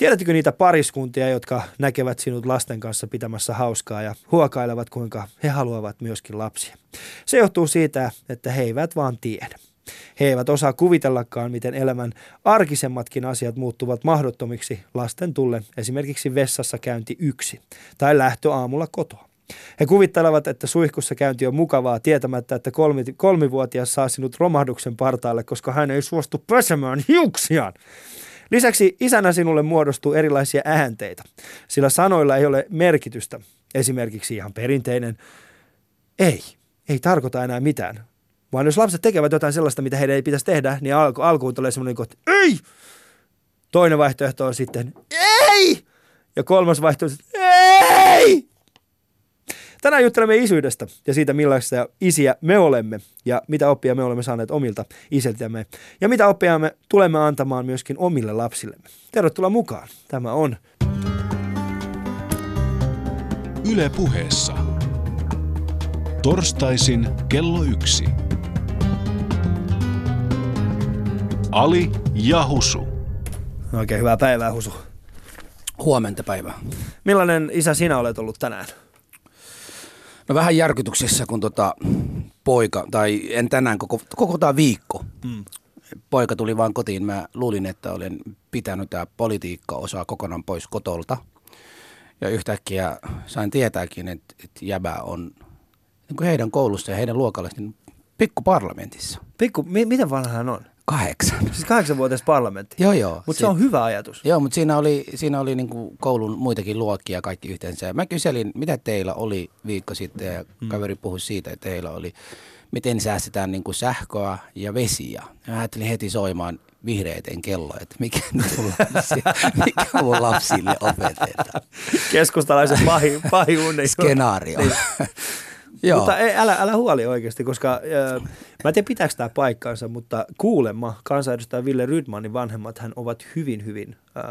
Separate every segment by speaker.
Speaker 1: Tiedättekö niitä pariskuntia, jotka näkevät sinut lasten kanssa pitämässä hauskaa ja huokailevat, kuinka he haluavat myöskin lapsia? Se johtuu siitä, että he eivät vaan tiedä. He eivät osaa kuvitellakaan, miten elämän arkisemmatkin asiat muuttuvat mahdottomiksi lasten tullen esimerkiksi vessassa käynti yksi tai lähtö aamulla kotoa. He kuvittelevat, että suihkussa käynti on mukavaa tietämättä, että kolmi, kolmivuotias saa sinut romahduksen partaalle, koska hän ei suostu pesemään hiuksiaan. Lisäksi isänä sinulle muodostuu erilaisia äänteitä, sillä sanoilla ei ole merkitystä. Esimerkiksi ihan perinteinen ei, ei tarkoita enää mitään. Vaan jos lapset tekevät jotain sellaista, mitä heidän ei pitäisi tehdä, niin alku, alkuun tulee semmoinen, että ei! Toinen vaihtoehto on sitten ei! Ja kolmas vaihtoehto on! Tänään juttelemme isyydestä ja siitä, millaisia isiä me olemme ja mitä oppia me olemme saaneet omilta isiltämme ja mitä oppia me tulemme antamaan myöskin omille lapsillemme. Tervetuloa mukaan. Tämä on
Speaker 2: Yle puheessa. Torstaisin kello yksi. Ali ja Husu.
Speaker 1: Oikein hyvää päivää, Husu.
Speaker 3: Huomenta päivää.
Speaker 1: Millainen isä sinä olet ollut tänään?
Speaker 3: No vähän järkytyksessä, kun tota poika, tai en tänään, koko, koko tämä viikko. Mm. Poika tuli vaan kotiin. Mä luulin, että olen pitänyt tämä politiikka-osaa kokonaan pois kotolta. Ja yhtäkkiä sain tietääkin, että, että jäbä on niin kuin heidän koulussa ja heidän luokalla niin pikkuparlamentissa.
Speaker 1: Pikku, mi- miten vanha hän on?
Speaker 3: Kahdeksan.
Speaker 1: Siis kahdeksanvuotias parlamentti.
Speaker 3: Joo, joo.
Speaker 1: Mutta se on hyvä ajatus.
Speaker 3: Joo, mutta siinä oli, siinä oli niinku koulun muitakin luokkia kaikki yhteensä. Ja mä kyselin, mitä teillä oli viikko sitten ja mm. kaveri puhui siitä, että teillä oli, miten säästetään niinku sähköä ja vesiä. Ja mä ajattelin heti soimaan vihreiden kello, että mikä, mun lapsi, mikä mun lapsille opetetaan.
Speaker 1: Keskustalaisen pahin, pahin.
Speaker 3: Skenaario. Niin.
Speaker 1: Joo. Mutta ei, älä, älä huoli oikeasti, koska äh, mä en tiedä pitääkö tämä paikkaansa, mutta kuulemma kansanedustaja Ville Rydmanin vanhemmat hän ovat hyvin, hyvin äh,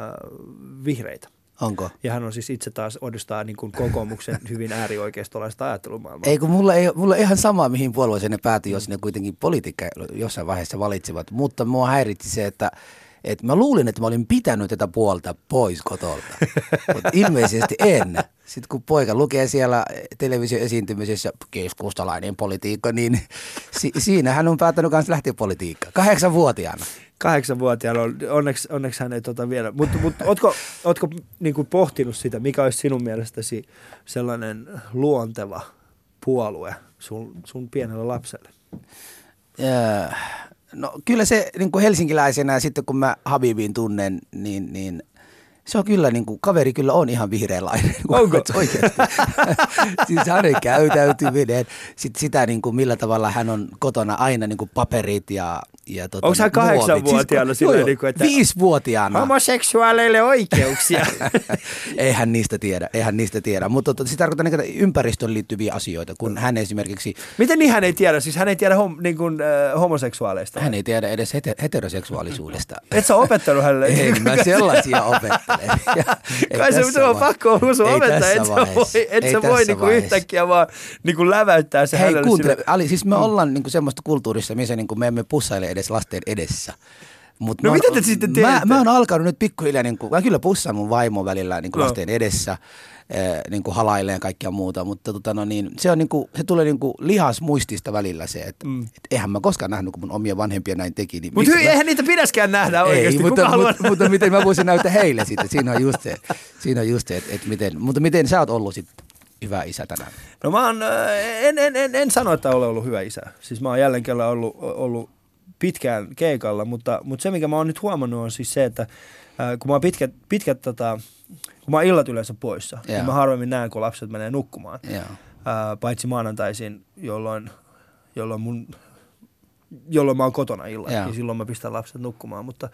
Speaker 1: vihreitä.
Speaker 3: Onko?
Speaker 1: Ja hän on siis itse taas odistaa niin kuin kokoomuksen hyvin äärioikeistolaista ajattelumaailmaa.
Speaker 3: Ei kun mulla ei, mulla ei ihan sama, mihin puolueeseen ne päätyi, jos ne kuitenkin politiikka jossain vaiheessa valitsivat. Mutta mua häiritsi se, että että mä luulin, että mä olin pitänyt tätä puolta pois kotolta, mutta ilmeisesti en. Sitten kun poika lukee siellä televisioesiintymisessä keskustalainen politiikka, niin si- siinä hän on päättänyt myös lähteä politiikkaan. Kahdeksanvuotiaana.
Speaker 1: Kahdeksanvuotiaana, onneksi, onneksi hän ei tota vielä. Mutta mut, ootko, ootko niin pohtinut sitä, mikä olisi sinun mielestäsi sellainen luonteva puolue sun, sun pienelle lapselle?
Speaker 3: Öö, no kyllä se niin kuin helsinkiläisenä sitten kun mä Habibin tunnen, niin, niin se on kyllä, niin kuin, kaveri kyllä on ihan vihreälainen.
Speaker 1: Onko?
Speaker 3: Oikeasti. siis hänen käytäytyminen, sit sitä niin kuin, millä tavalla hän on kotona aina niin kuin paperit ja, ja tota,
Speaker 1: Onko hän kahdeksanvuotiaana siis, silleen, niin kuin,
Speaker 3: että viisivuotiaana.
Speaker 1: Homoseksuaaleille oikeuksia.
Speaker 3: eihän niistä tiedä, eihän niistä tiedä. Mutta tota, se tarkoittaa niin, että ympäristöön liittyviä asioita, kun hän esimerkiksi...
Speaker 1: Miten niin hän ei tiedä? Siis hän ei tiedä hom, niin kuin, äh, homoseksuaaleista?
Speaker 3: Hän ei tiedä edes heteroseksuaalisuudesta.
Speaker 1: Et sä opettanut hänelle?
Speaker 3: Ei, mä sellaisia opettelen.
Speaker 1: Kai se, on pakko usua opettaa, et sä voi, et sä voi niinku yhtäkkiä vaan niinku läväyttää se
Speaker 3: Hei,
Speaker 1: hänelle.
Speaker 3: kuuntele, Ali, siis me mm. ollaan niinku semmoista kulttuurissa, missä niinku me emme pussaile edes lasten edessä.
Speaker 1: Mut no mitä te sitten teette?
Speaker 3: Mä, mä oon alkanut nyt pikkuhiljaa, niin kuin, mä kyllä pussaan mun vaimo välillä niin kuin no. lasten edessä, eh, niin kuin halailee ja kaikkea muuta, mutta tota, no niin, se, on, niin kuin, se tulee niin kuin lihasmuistista välillä se, että mm. et, eihän mä koskaan nähnyt, kun mun omia vanhempia näin teki. Niin
Speaker 1: mutta eihän niitä pidäskään nähdä oikeasti.
Speaker 3: Ei, mutta, mutta, mutta, miten mä voisin näyttää heille sitten, siinä on just se, siinä on just se että, että miten, mutta miten sä oot ollut sitten hyvä isä tänään?
Speaker 1: No mä oon, en, en, en, en sano, että olen ollut hyvä isä. Siis mä oon jälleen kerran ollut, ollut pitkään keikalla, mutta, mutta se mikä mä oon nyt huomannut on siis se, että ää, kun mä oon pitkät, pitkät tota, kun mä oon illat yleensä poissa, yeah. niin mä harvemmin näen, kun lapset menee nukkumaan.
Speaker 3: Yeah.
Speaker 1: Ää, paitsi maanantaisin, jolloin, jolloin mun jolloin mä oon kotona illalla, yeah. niin silloin mä pistän lapset nukkumaan. Mutta,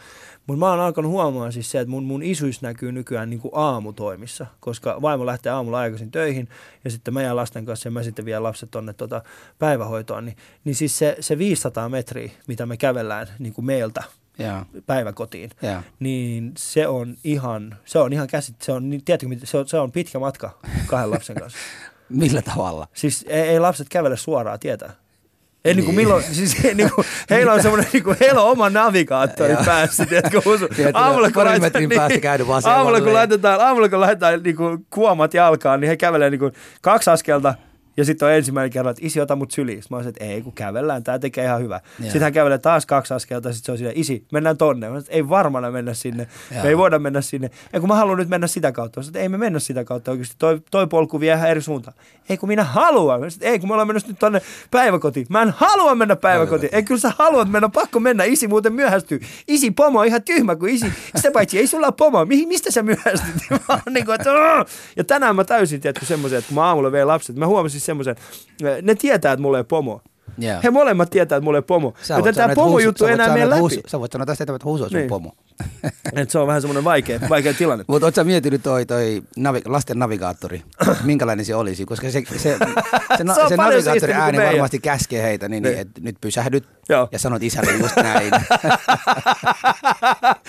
Speaker 1: mutta mä oon alkanut huomaamaan siis se, että mun, mun isyys näkyy nykyään niin kuin aamutoimissa, koska vaimo lähtee aamulla aikaisin töihin ja sitten mä jään lasten kanssa ja mä sitten vien lapset tonne tota päivähoitoon. Niin, niin siis se, se 500 metriä, mitä me kävellään niin kuin meiltä
Speaker 3: yeah.
Speaker 1: päiväkotiin,
Speaker 3: yeah.
Speaker 1: niin se on ihan, se on ihan käsit, se on, niin, tiedätkö, se on, se on pitkä matka kahden lapsen kanssa.
Speaker 3: Millä tavalla?
Speaker 1: Siis ei, ei lapset kävele suoraan tietä Ei niin kuin milloin, siis he, niin kuin, heillä on semmoinen niin kuin, heillä on oma navigaattori päässä, tiedätkö, husu. Aamulla kun, laitetaan,
Speaker 3: metrin päästä käynyt vasemmalle.
Speaker 1: aamulla, kun laitetaan, aamulla kun laitetaan niin kuin, kuomat jalkaan, niin he kävelee niin kuin, kaksi askelta ja sitten on ensimmäinen kerran, että isi, ota mut syliin. Mä olisin, että ei, kun kävellään, tämä tekee ihan hyvä.
Speaker 3: Joo.
Speaker 1: Sitten hän kävelee taas kaksi askelta, sitten se on silleen, isi, mennään tonne. Mä sanoin, ei varmana mennä sinne,
Speaker 3: Joo.
Speaker 1: me ei voida mennä sinne. Ei kun mä haluan nyt mennä sitä kautta. Mä sanoin, että ei me mennä sitä kautta oikeasti, toi, toi polku vie ihan eri suuntaan. Ei kun minä haluan. Mä sanoin, ei kun me ollaan menossa nyt tonne päiväkotiin. Mä en halua mennä päiväkotiin. Ei kyllä sä haluat mennä, pakko mennä. Isi muuten myöhästyy. Isi pomo on ihan tyhmä, kun isi, sitä paitsi ei sulla pomo. Mihin, mistä sä myöhästyt? Mä niin kuin, että, ja tänään mä täysin, tiedätkö, semmoisen, että kun mä aamulla vein lapset, mä huomasin semmoisen, ne tietää, että mulla ei pomoa.
Speaker 3: Joo.
Speaker 1: He molemmat tietää, että mulla ei pomo.
Speaker 3: Sä
Speaker 1: Joten
Speaker 3: voit
Speaker 1: tämä
Speaker 3: sanoa, että
Speaker 1: pomo
Speaker 3: huusu-
Speaker 1: juttu
Speaker 3: sä
Speaker 1: ei
Speaker 3: voit
Speaker 1: enää mene läpi.
Speaker 3: huusu- Sä voit sanoa tästä että huusu on sun
Speaker 1: Niin.
Speaker 3: pomo.
Speaker 1: Et se on vähän semmoinen vaikea, vaikea tilanne.
Speaker 3: Mutta ootko sä miettinyt toi, toi navi, lasten navigaattori, minkälainen se olisi? Koska se, se, se, se,
Speaker 1: Se
Speaker 3: navigaattori ääni varmasti käskee heitä, niin, niin
Speaker 1: Niin.
Speaker 3: että nyt pysähdyt
Speaker 1: Joo.
Speaker 3: ja sanot isälle just näin.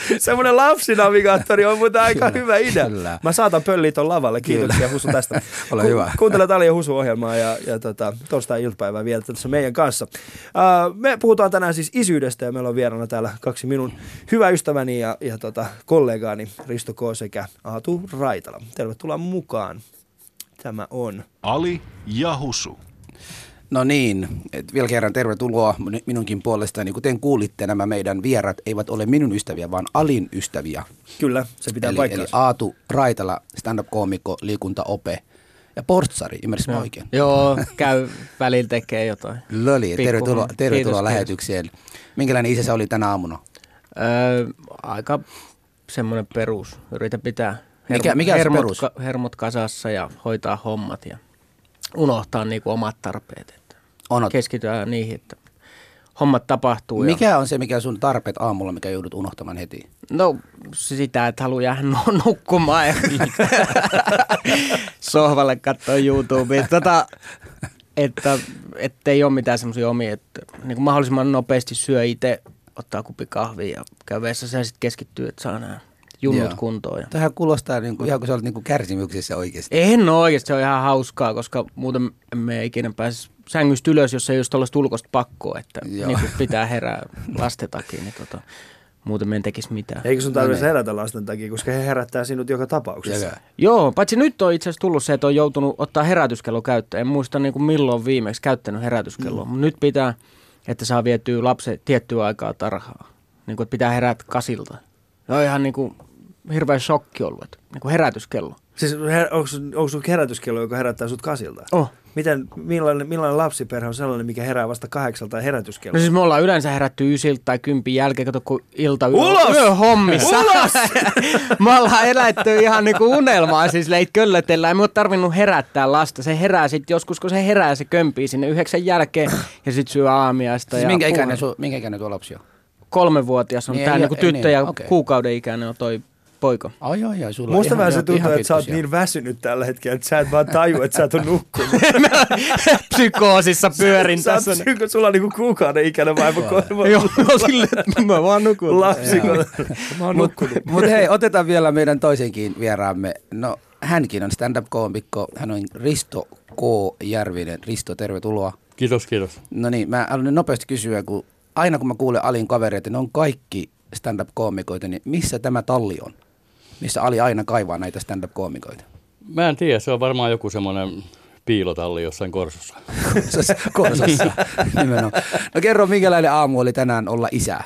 Speaker 1: Semmoinen lapsinavigaattori on muuten aika
Speaker 3: Kyllä,
Speaker 1: hyvä idea.
Speaker 3: kyllä.
Speaker 1: Mä saatan pölliä ton lavalle. Kiitoksia Husu tästä.
Speaker 3: Ole hyvä.
Speaker 1: Kuuntelet Ali ja Husu-ohjelmaa ja, ja tota, torstai-iltapäivää vielä tässä meidän kanssa. Uh, me puhutaan tänään siis isyydestä ja meillä on vieraana täällä kaksi minun hyvä ystäväni ja, ja tota, kollegaani Risto K. sekä Aatu Raitala. Tervetuloa mukaan. Tämä on.
Speaker 2: Ali ja Husu.
Speaker 3: No niin, et vielä kerran tervetuloa min- minunkin puolestani. Kuten kuulitte, nämä meidän vierat eivät ole minun ystäviä, vaan Alin ystäviä.
Speaker 1: Kyllä, se pitää
Speaker 3: Eli, eli
Speaker 1: paikkaansa.
Speaker 3: Aatu Raitala, stand-up-koomikko, liikuntaope ja portsari, ymmärsitkö no. oikein?
Speaker 4: Joo, käy välillä tekee jotain.
Speaker 3: Löli,
Speaker 4: Pikku-
Speaker 3: tervetuloa, tervetuloa
Speaker 4: kiitos,
Speaker 3: lähetykseen. Minkälainen isä sä oli tänä aamuna?
Speaker 4: Öö, aika semmoinen perus. Yritä pitää
Speaker 3: Mikä- mikä se
Speaker 4: hermot,
Speaker 3: perus?
Speaker 4: ka- hermot kasassa ja hoitaa hommat ja unohtaa niinku omat tarpeet. Että
Speaker 3: On,
Speaker 4: keskitytään niihin, että hommat tapahtuu. Ja,
Speaker 3: mikä on se, mikä sun tarpeet aamulla, mikä joudut unohtamaan heti?
Speaker 4: no sitä, että haluaa jäädä nu- nukkumaan ja sohvalle katsoa YouTubea. Tota, että että ei ole mitään semmoisia omia, että niin kuin mahdollisimman nopeasti syö itse, ottaa kupi kahvia ja käy vessassa ja sitten keskittyy, että saa nämä junnut
Speaker 3: Joo.
Speaker 4: kuntoon. Ja.
Speaker 3: Tähän kuulostaa niin kuin, ihan kuin sä olet niin kuin kärsimyksissä oikeasti.
Speaker 4: En ole oikeasti, se on ihan hauskaa, koska muuten emme ikinä pääsisi sängystä ylös, jos ei olisi tuollaista ulkoista pakkoa, että
Speaker 3: Joo.
Speaker 4: niin kuin pitää herää lasten takia, niin tota, muuten me en tekisi mitään.
Speaker 1: Eikö sun
Speaker 3: No
Speaker 1: tarvitse
Speaker 3: niin.
Speaker 1: herätä lasten takia, koska he herättää sinut joka tapauksessa.
Speaker 3: Jaka.
Speaker 4: Joo, paitsi nyt on itse asiassa tullut se, että on joutunut ottaa herätyskello käyttöön. En muista niin kuin milloin viimeksi käyttänyt herätyskelloa, mm. mutta nyt pitää, että saa vietyä lapsen tiettyä aikaa tarhaa. Niin kuin, että pitää herätä kasilta. Se on ihan niin kuin hirveä shokki ollut, että niin kuin herätyskello.
Speaker 1: Siis her- onko, sun- onko sun herätyskello, joka herättää sut kasilta?
Speaker 4: Oh.
Speaker 1: Miten, millainen, millainen lapsiperhe on sellainen, mikä herää vasta kahdeksalta herätyskello?
Speaker 4: No siis me ollaan yleensä herätty ysiltä tai kympin jälkeen, kato kun ilta
Speaker 1: Ulos!
Speaker 4: yö hommissa.
Speaker 1: Ulos!
Speaker 4: me ollaan elätty ihan niinku unelmaa, siis leit köllötellään. Ei me ole tarvinnut herättää lasta. Se herää sitten joskus, kun se herää, se kömpii sinne yhdeksän jälkeen ja sitten syö aamiaista.
Speaker 3: Siis
Speaker 4: ja
Speaker 3: minkä, ikäinen, su, minkä ikäinen tuo lapsi on?
Speaker 4: Kolmevuotias on
Speaker 3: Niin,
Speaker 4: tämä niinku tyttö
Speaker 3: niin,
Speaker 4: ja
Speaker 3: okei.
Speaker 4: kuukauden ikäinen on toi poika.
Speaker 3: Ai, ai, ai, sulla
Speaker 1: Musta
Speaker 3: ihan-
Speaker 1: vähän se tuntuu, että sä oot niin väsynyt tällä hetkellä, että sä et vaan taju, että sä et ole nukkunut.
Speaker 4: Psykoosissa pyörin
Speaker 1: sä
Speaker 4: tässä.
Speaker 1: psyko, sulla on niinku kuukauden ikäinen vaimo korva.
Speaker 4: Joo, silleen, että mä vaan nukun.
Speaker 1: Lapsi, mä oon nukkunut.
Speaker 3: Mutta hei, otetaan vielä meidän toisenkin vieraamme. No, hänkin on stand-up-koomikko. Hän on Risto K. Järvinen. Risto, tervetuloa.
Speaker 5: Kiitos, kiitos.
Speaker 3: No niin, mä haluan nopeasti kysyä, kun aina kun mä kuulen Alin kavereita, ne on kaikki stand-up-koomikoita, niin missä tämä talli on? Missä Ali aina kaivaa näitä stand-up-koomikoita?
Speaker 5: Mä en tiedä, se on varmaan joku semmoinen piilotalli jossain korsossa.
Speaker 3: Korsassa, Korsassa nimenomaan. No kerro, minkälainen aamu oli tänään olla isä?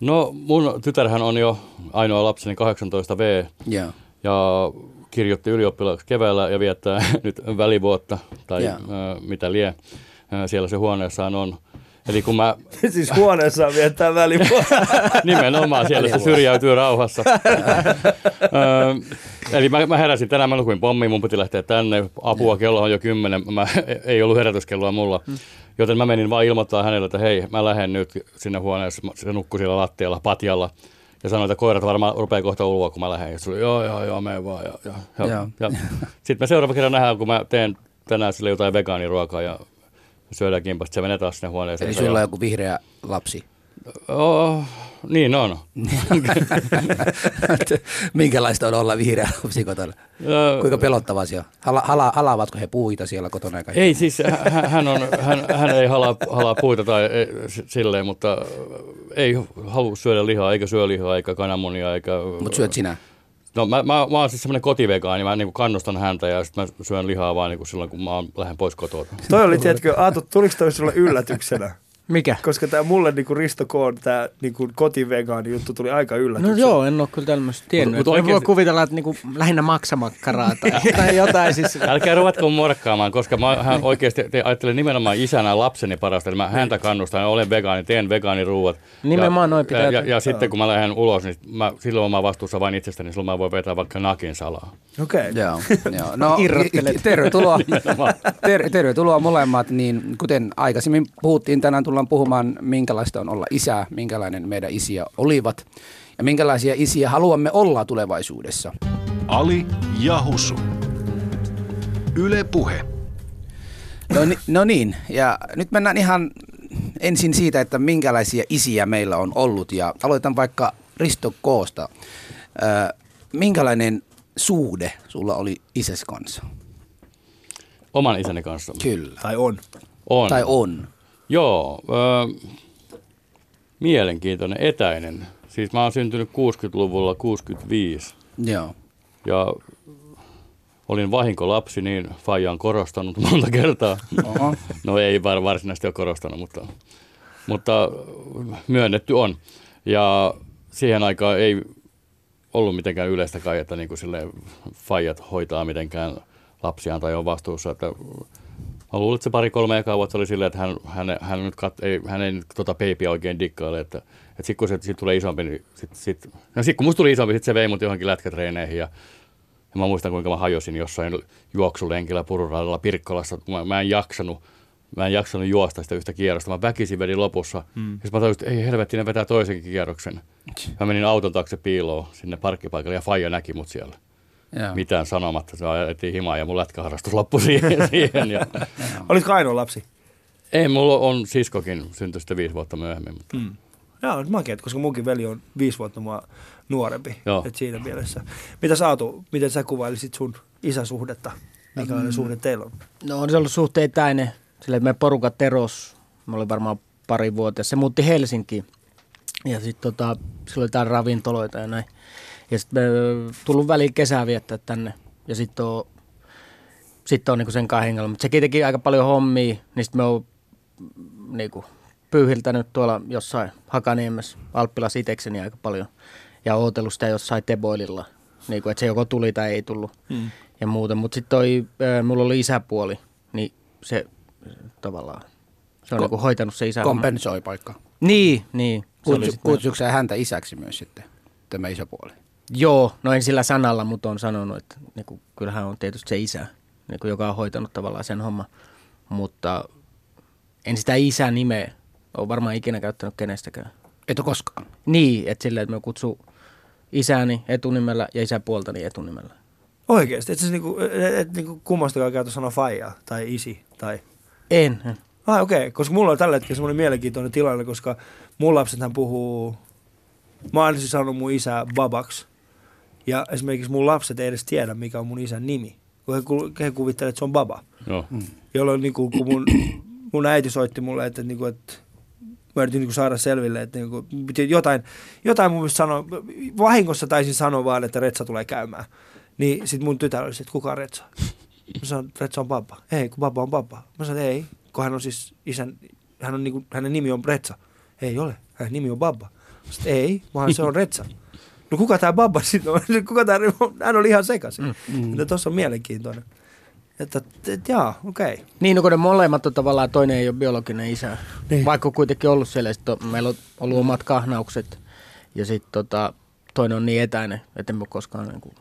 Speaker 5: No mun tytärhän on jo ainoa lapseni 18V
Speaker 3: Joo.
Speaker 5: ja kirjoitti ylioppilaaksi keväällä ja viettää nyt välivuotta tai
Speaker 3: Joo.
Speaker 5: ö, mitä lie. Siellä se huoneessaan on. Eli kun mä
Speaker 1: siis huoneessa viettää välivuotta.
Speaker 5: nimenomaan siellä se syrjäytyy rauhassa. Ö, eli mä, mä heräsin tänään, mä nukuin pommiin, mun piti lähteä tänne. Apua, kello on jo kymmenen. Mä, ei ollut herätyskelloa mulla. Joten mä menin vaan ilmoittaa hänelle, että hei, mä lähden nyt sinne huoneeseen. Se nukkui siellä lattialla, patjalla. Ja sanoi, että koirat varmaan rupeaa kohta ulvoa, kun mä lähden. Ja oli, joo, joo, joo, mene vaan. Ja, ja, ja, ja. Sitten me seuraava kerran nähdään, kun mä teen tänään sille jotain vegaaniruokaa ja syödään kimpasta. Se menee taas sinne huoneeseen.
Speaker 3: Eli sulla on joku vihreä lapsi.
Speaker 5: Oh, niin on.
Speaker 3: Minkälaista on olla vihreä lapsi kotona?
Speaker 5: Öö,
Speaker 3: Kuinka pelottavaa se on? Hala, hala, halaavatko he puita siellä kotona? Ja?
Speaker 5: Ei siis, hän, on, hän, hän ei halaa, halaa puita tai ei, silleen, mutta ei halua syödä lihaa, eikä syö lihaa, eikä kananmunia, eikä...
Speaker 3: Mutta syöt sinä?
Speaker 5: No mä, mä, mä oon siis semmoinen kotivegaani, mä niin kannustan häntä ja sitten mä syön lihaa vaan niin silloin, kun mä lähden pois kotoa.
Speaker 1: Toi oli, tiedätkö, Aatu, tuliko toi sulle yllätyksenä?
Speaker 4: Mikä?
Speaker 1: Koska tämä mulle niinku Risto Koon, tämä niinku kotivegaani juttu tuli aika
Speaker 4: No
Speaker 1: yllätyksenä.
Speaker 4: joo, en ole kyllä tämmöistä tiennyt.
Speaker 5: Mut-
Speaker 4: Mut, oikeasti... voi kuvitella, että niinku lähinnä maksamakkaraa tai, tai jotain. Siis,
Speaker 5: Älkää ruvatko morkkaamaan, koska mä hän oikeasti te ajattelen nimenomaan isänä lapseni parasta. Eli mä häntä kannustan, ja olen vegaani, teen vegaaniruuat.
Speaker 4: Nimenomaan
Speaker 5: ja,
Speaker 4: noin pitää
Speaker 5: Ja, ja, ja sitten kun mä lähden ulos, niin mä, silloin mä vastuussa vain itsestäni, silloin mä voin vetää vaikka nakin salaa.
Speaker 1: Okei. Okay.
Speaker 3: Joo, joo. No, tervetuloa, ter, tervetuloa molemmat. Niin, kuten aikaisemmin puhuttiin, tänään tullaan puhumaan, minkälaista on olla isä, minkälainen meidän isiä olivat ja minkälaisia isiä haluamme olla tulevaisuudessa.
Speaker 2: Ali ja Husu. Yle Puhe.
Speaker 3: No, ni, no niin, ja nyt mennään ihan ensin siitä, että minkälaisia isiä meillä on ollut. Ja aloitan vaikka Risto Koosta. Minkälainen suhde sulla oli isäs kanssa?
Speaker 5: Oman isäni kanssa.
Speaker 3: Kyllä.
Speaker 1: Tai on.
Speaker 5: On.
Speaker 3: Tai on.
Speaker 5: Joo, ö, mielenkiintoinen, etäinen. Siis mä oon syntynyt 60-luvulla 65
Speaker 3: Joo.
Speaker 5: ja olin vahinkolapsi, niin Faija on korostanut monta kertaa.
Speaker 3: Oho.
Speaker 5: No ei var- varsinaisesti ole korostanut, mutta, mutta myönnetty on. Ja siihen aikaan ei ollut mitenkään yleistä kai, että niin kuin faijat hoitaa mitenkään lapsiaan tai on vastuussa. Että mä luulen, että se pari-kolme ekaa vuotta oli silleen, että hän, hän, hän, nyt kat, ei, hän ei nyt tota peipiä oikein dikkaile. Että, että sitten kun se sit tulee isompi, niin sit, sit, no sit kun musta tuli isompi, sitten se vei mut johonkin lätkätreeneihin ja ja mä muistan, kuinka mä hajosin jossain juoksulenkillä Pururadalla Pirkkolassa. Mä, mä en jaksanut Mä en jaksanut juosta sitä yhtä kierrosta. Mä väkisin vedin lopussa. Hmm. Ja mä tajusin, että ei helvetti, ne vetää toisenkin kierroksen. Mä menin auton taakse piiloon sinne parkkipaikalle ja Faija näki mut siellä.
Speaker 3: Joo.
Speaker 5: Mitään sanomatta. Se ajettiin himaa ja mun lätkäharrastus loppui siihen. siihen ja...
Speaker 1: Olitko ainoa lapsi?
Speaker 5: Ei, mulla on siskokin, syntyi sitten viisi vuotta myöhemmin. Mutta...
Speaker 1: Mm. Joo, makeet, koska munkin veli on viisi vuotta mua nuorempi.
Speaker 5: Joo.
Speaker 1: Et siinä mielessä. Mitä sä Aatu, miten sä kuvailisit sun isäsuhdetta? Minkälainen
Speaker 3: Mm.
Speaker 1: suhde teillä on?
Speaker 4: no on se ollut suht etäinen. Sillä me porukat eros. Mä olin varmaan pari vuotta. Se muutti Helsinkiin. Ja sitten tota, sillä oli jotain ravintoloita ja näin. Ja sitten me ö, tullut väliin kesää viettää tänne. Ja sitten on, sit on niinku sen kanssa hengellä. Mutta sekin teki aika paljon hommia. Niin sitten me on mm, niinku, pyyhiltänyt tuolla jossain Hakaniemessä Alppilas itekseni aika paljon. Ja ootellut sitä jossain Teboililla. Niinku, että se joko tuli tai ei tullut.
Speaker 1: Mm.
Speaker 4: Ja muuten. Mutta sitten toi, ö, mulla oli isäpuoli. Niin se tavallaan, se on
Speaker 3: Ko-
Speaker 4: niinku hoitanut se isä.
Speaker 3: Kompensoi paikka.
Speaker 4: Niin, niin.
Speaker 3: Kutsu, sä häntä isäksi myös sitten, tämä isäpuoli?
Speaker 4: Joo, no en sillä sanalla, mutta on sanonut, että niinku, kyllähän on tietysti se isä, niinku, joka on hoitanut tavallaan sen homman. Mutta en sitä isän nimeä ole varmaan ikinä käyttänyt kenestäkään.
Speaker 3: Et ole koskaan.
Speaker 4: Niin, että silleen, että mä kutsun isäni etunimellä ja isäpuoltani etunimellä.
Speaker 1: Oikeesti, et sä niinku, et, et, niinku kummastakaan käytä sanoa faija tai isi tai...
Speaker 4: En, en.
Speaker 1: Ah, okei, okay. koska mulla on tällä hetkellä semmoinen mielenkiintoinen tilanne, koska mun lapsethan puhuu, mä oon siis sanonut mun isää babaks. Ja esimerkiksi mun lapset ei edes tiedä, mikä on mun isän nimi. Kun he, ku- he kuvittelee, että se on baba.
Speaker 5: Joo.
Speaker 1: Jolloin niinku, kun mun, mun äiti soitti mulle, että, niinku, että mä yritin niinku saada selville, että niinku, piti jotain, jotain mun mielestä sanoa, vahingossa taisin sanoa vaan, että Retsa tulee käymään. Niin sit mun tytär oli että kuka on Retsa? Mä sanoin, että Retsa on baba. Ei, kun baba on baba. Mä sanoin, että ei, kun hän on siis isän, hän on niinku, hänen nimi on Retsa. Ei ole, hänen nimi on baba. Mä sanoin, ei, vaan se on Retsa. No kuka tää baba sitten on? Kuka tää, hän oli ihan sekaisin. Mm. Että tossa on mielenkiintoinen. Että, et, jaa, okei. Okay.
Speaker 4: Niin, no kun ne molemmat on tavallaan, toinen ei ole biologinen isä.
Speaker 1: Niin.
Speaker 4: Vaikka on kuitenkin ollut siellä, sit on, meillä on ollut omat kahnaukset. Ja sitten tota, toinen on niin etäinen, että en ole koskaan niin kuin,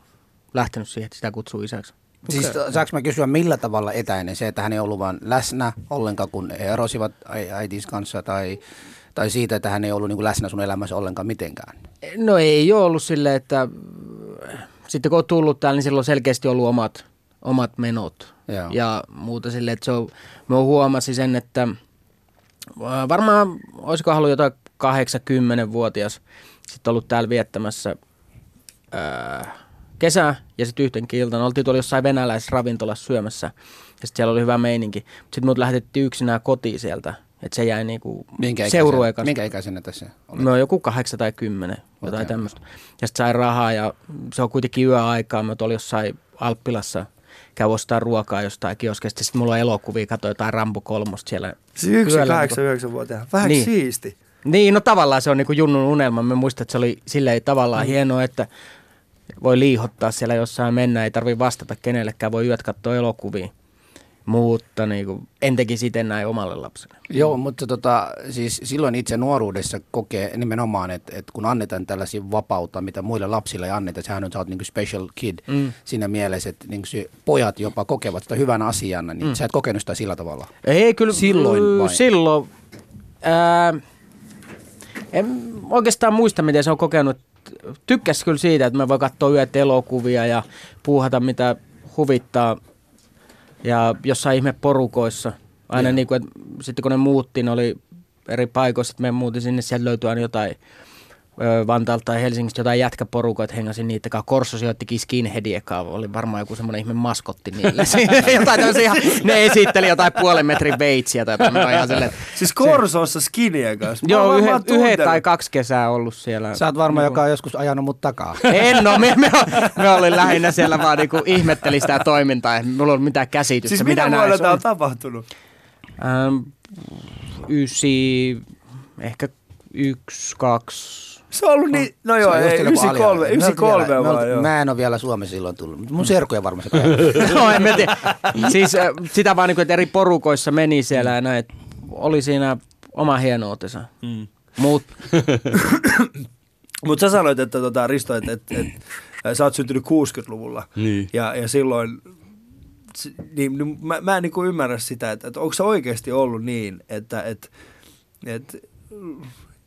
Speaker 4: lähtenyt siihen, että sitä kutsuu isäksi.
Speaker 3: Siis to- saanko mä kysyä, millä tavalla etäinen se, että hän ei ollut vaan läsnä ollenkaan, kun he erosivat äitis kanssa, tai, tai siitä, että hän ei ollut niin kuin läsnä sun elämässä ollenkaan mitenkään?
Speaker 4: No ei ole ollut silleen, että äh, sitten kun on tullut täällä, niin silloin on selkeästi ollut omat, omat menot.
Speaker 3: Joo.
Speaker 4: Ja muuta silleen, että se on, mä huomasin sen, että äh, varmaan olisiko halunnut jotain 80-vuotias. Sitten ollut täällä viettämässä ää, kesää ja sitten yhtenkin iltana. Oltiin tuolla jossain venäläisravintolassa syömässä ja sitten siellä oli hyvä meininki. Sitten mut lähetettiin yksinään kotiin sieltä. Että se jäi niinku
Speaker 3: Minkä
Speaker 4: seurueen
Speaker 3: ikäisenä,
Speaker 4: kanssa.
Speaker 3: minkä ikäisenä tässä?
Speaker 4: Me on joku kahdeksan tai kymmenen, jotain
Speaker 3: Okei.
Speaker 4: tämmöistä. Ja sitten sai rahaa ja se on kuitenkin yöaikaa. Me oli jossain Alppilassa käy ostaa ruokaa jostain kioskesta. Sitten mulla on elokuvia, katsoin jotain Rambo kolmosta siellä.
Speaker 1: Siis yksi
Speaker 4: yöllä
Speaker 1: kahdeksan, yhdeksän vuotiaan. Vähän
Speaker 4: Niin.
Speaker 1: siisti.
Speaker 4: Niin, no tavallaan se on niinku Junnun unelma. Mä muistan, että se oli silleen tavallaan hienoa, että voi liihottaa siellä jossain mennä. Ei tarvi vastata kenellekään, voi yöt katsoa elokuvia. Mutta niinku, en tekisi itse näin omalle lapselle.
Speaker 3: Joo, mutta tota, siis silloin itse nuoruudessa kokee nimenomaan, että, että kun annetaan tällaisia vapautta, mitä muille lapsille ei anneta, sehän on, sä oot niin special kid mm. siinä mielessä, että niin se pojat jopa kokevat sitä hyvänä asiana, niin mm. sä et kokenut sitä sillä tavalla.
Speaker 4: Ei, kyllä
Speaker 3: Silloin
Speaker 4: mm,
Speaker 3: vai?
Speaker 4: Silloin. Ää, en oikeastaan muista, miten se on kokenut. Tykkäs kyllä siitä, että me voi katsoa yöt elokuvia ja puuhata mitä huvittaa. Ja jossain ihme porukoissa. Aina niin kuin, että sitten kun ne muutti, ne oli eri paikoissa, että me muutin sinne, sieltä löytyi aina jotain Vantaalta tai Helsingistä jotain jätkäporukoita, hengasin niitä kanssa. Korso sijoittikin skinheadien kanssa, oli varmaan joku semmoinen ihme maskotti niille. Jotain tämmöisiä ihan, ne esitteli jotain puolen metrin veitsiä tai jotain. Ihan silleen,
Speaker 1: Siis Korsossa skinien kanssa. Mä
Speaker 4: Joo, yhden, tai kaksi kesää ollut siellä.
Speaker 3: Sä oot varmaan, joka on joskus ajanut mut takaa.
Speaker 4: En no, me, me, me olin lähinnä siellä vaan niinku ihmetteli sitä toimintaa, ei mulla ollut mitään käsitystä,
Speaker 1: Siis
Speaker 4: mitä
Speaker 1: vuonna tää
Speaker 4: on.
Speaker 1: on tapahtunut?
Speaker 4: Ähm, ysi, ehkä yksi, kaksi.
Speaker 1: Se on ollut niin, no joo, ei,
Speaker 3: joku
Speaker 1: 93,
Speaker 3: aliajaja. Me oltiin
Speaker 1: 93
Speaker 3: vielä-
Speaker 1: vaan joo.
Speaker 3: Mä en ole vielä Suomessa silloin tullut, mutta mun serkuja varmasti
Speaker 4: no en mä tiedä. Siis äh, sitä vaan, niinku, että eri porukoissa meni siellä ja näin, että oli siinä oma hienoutensa. Mm. Mut,
Speaker 1: Mutta sä sanoit, että tota, Risto, että, että, että sä oot syntynyt 60-luvulla.
Speaker 5: Niin.
Speaker 1: Ja, ja silloin, niin, niin mä, mä en niin ymmärrä sitä, että, että onko se oikeasti ollut niin, että, että, että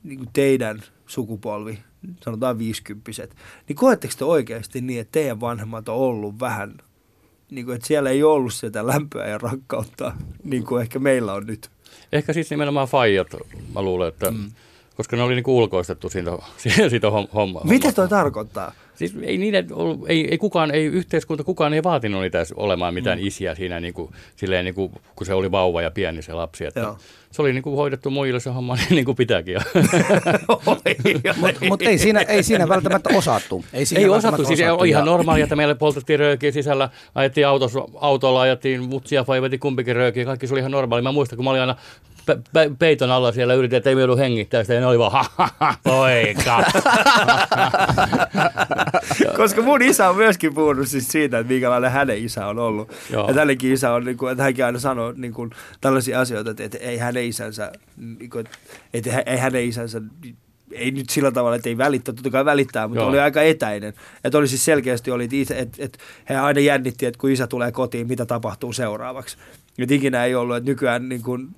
Speaker 1: niin kuin teidän sukupolvi, sanotaan viisikymppiset, niin koetteko te oikeasti niin, että teidän vanhemmat on ollut vähän, niin kuin, että siellä ei ollut sitä lämpöä ja rakkautta, niin kuin ehkä meillä on nyt?
Speaker 5: Ehkä siis nimenomaan faijat, mä luulen, että mm. koska ne oli niinku ulkoistettu siitä, siitä hom- homma,
Speaker 1: Mitä toi tarkoittaa?
Speaker 5: Siis ei niiden ollut, ei, ei kukaan, ei yhteiskunta, kukaan ei vaatinut niitä olemaan mitään mm. isiä siinä, niin kuin, silleen, niin kuin, kun se oli vauva ja pieni se lapsi. Että
Speaker 1: Joo.
Speaker 5: se oli niin kuin, hoidettu muille se homma niin kuin pitääkin.
Speaker 3: Mutta mut ei, siinä, ei siinä välttämättä osattu. Ei, siinä
Speaker 5: ei osattu, siis on
Speaker 3: ja-
Speaker 5: ihan normaalia, että meillä poltettiin röökiä sisällä, ajettiin autossa, autolla, ajettiin mutsia, veti kumpikin röökiä, kaikki se oli ihan normaali. Mä muistan, kun mä olin aina pe- pe- peiton alla siellä, yritin, että ei joudu hengittää sitä, ja ne oli vaan, ha, ha, ha, poika.
Speaker 1: Koska mun isä on myöskin puhunut siis siitä, että minkälainen hänen isä on ollut.
Speaker 5: Joo.
Speaker 1: Että hänenkin isä on, niin kuin, että hänkin aina sanoo niin kuin, tällaisia asioita, että, että ei hänen isänsä, niin kuin, että, ei hänen isänsä, ei nyt sillä tavalla, että ei välittää, totta kai välittää, mutta
Speaker 5: Joo.
Speaker 1: oli aika etäinen. Että oli siis selkeästi, oli, että, että, että he aina jännitti, että kun isä tulee kotiin, mitä tapahtuu seuraavaksi. Että ikinä ei ollut, että nykyään niin kuin,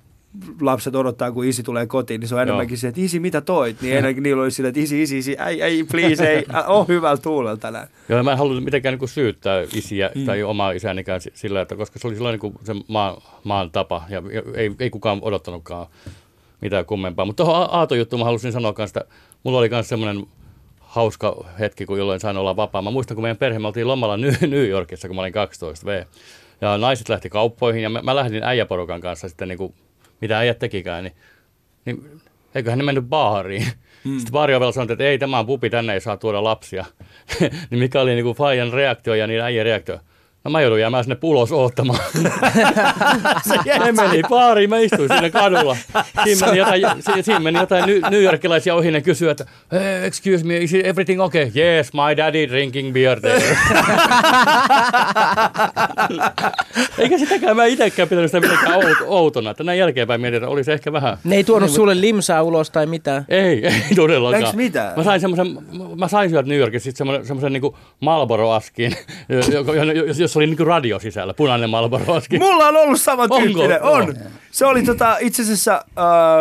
Speaker 1: lapset odottaa, kun isi tulee kotiin, niin se on enemmänkin se, että isi, mitä toit? Niin ennenkin niillä oli sillä, että isi, isi, isi, ei, ei, please, ei, ole hyvällä tuulella tänään.
Speaker 5: Joo, mä en halua mitenkään niin kuin syyttää isiä mm. tai omaa isänikään si- sillä, että koska se oli silloin niin kuin se maan, maan tapa ja, ei, ei kukaan odottanutkaan mitään kummempaa. Mutta tuohon A- Aato-juttuun mä halusin sanoa kanssa, että mulla oli myös semmoinen hauska hetki, kun jolloin sain olla vapaa. Mä muistan, kun meidän perhe, me oltiin lomalla New Yorkissa, kun mä olin 12 V. Ja naiset lähti kauppoihin ja mä, mä lähdin äijäporukan kanssa sitten niin kuin, mitä äijät tekikään, niin, niin eiköhän ne mennyt baariin. Mm. Sitten baariovella sanoi, että ei, tämä on pubi, tänne ei saa tuoda lapsia. niin mikä oli niinku Fajan reaktio ja niiden äijän reaktio? No mä joudun jäämään sinne ulos oottamaan. ne meni baariin, mä istuin siinä kadulla. Siinä meni jotain, si- siinä meni jotain ny- New Yorkilaisia ohi, ne kysyivät, että hey, excuse me, is everything okay? Yes, my daddy drinking beer there. Eikä sitäkään mä itsekään pitänyt sitä mitenkään out- outona, että näin jälkeenpäin mietin, että oli se ehkä vähän
Speaker 4: ne ei tuonut sulle limsaa ulos tai mitään.
Speaker 5: ei, ei todellakaan.
Speaker 1: Eiks mitään?
Speaker 5: Mä sain semmoisen, mä sain sieltä New Yorkissa semmoisen, semmoisen niin Marlboro-askin, joka- jossa oli niin radio sisällä, punainen Marlboro-aski.
Speaker 1: Mulla on ollut sama tyyppinen. On. Se oli tota, itse asiassa,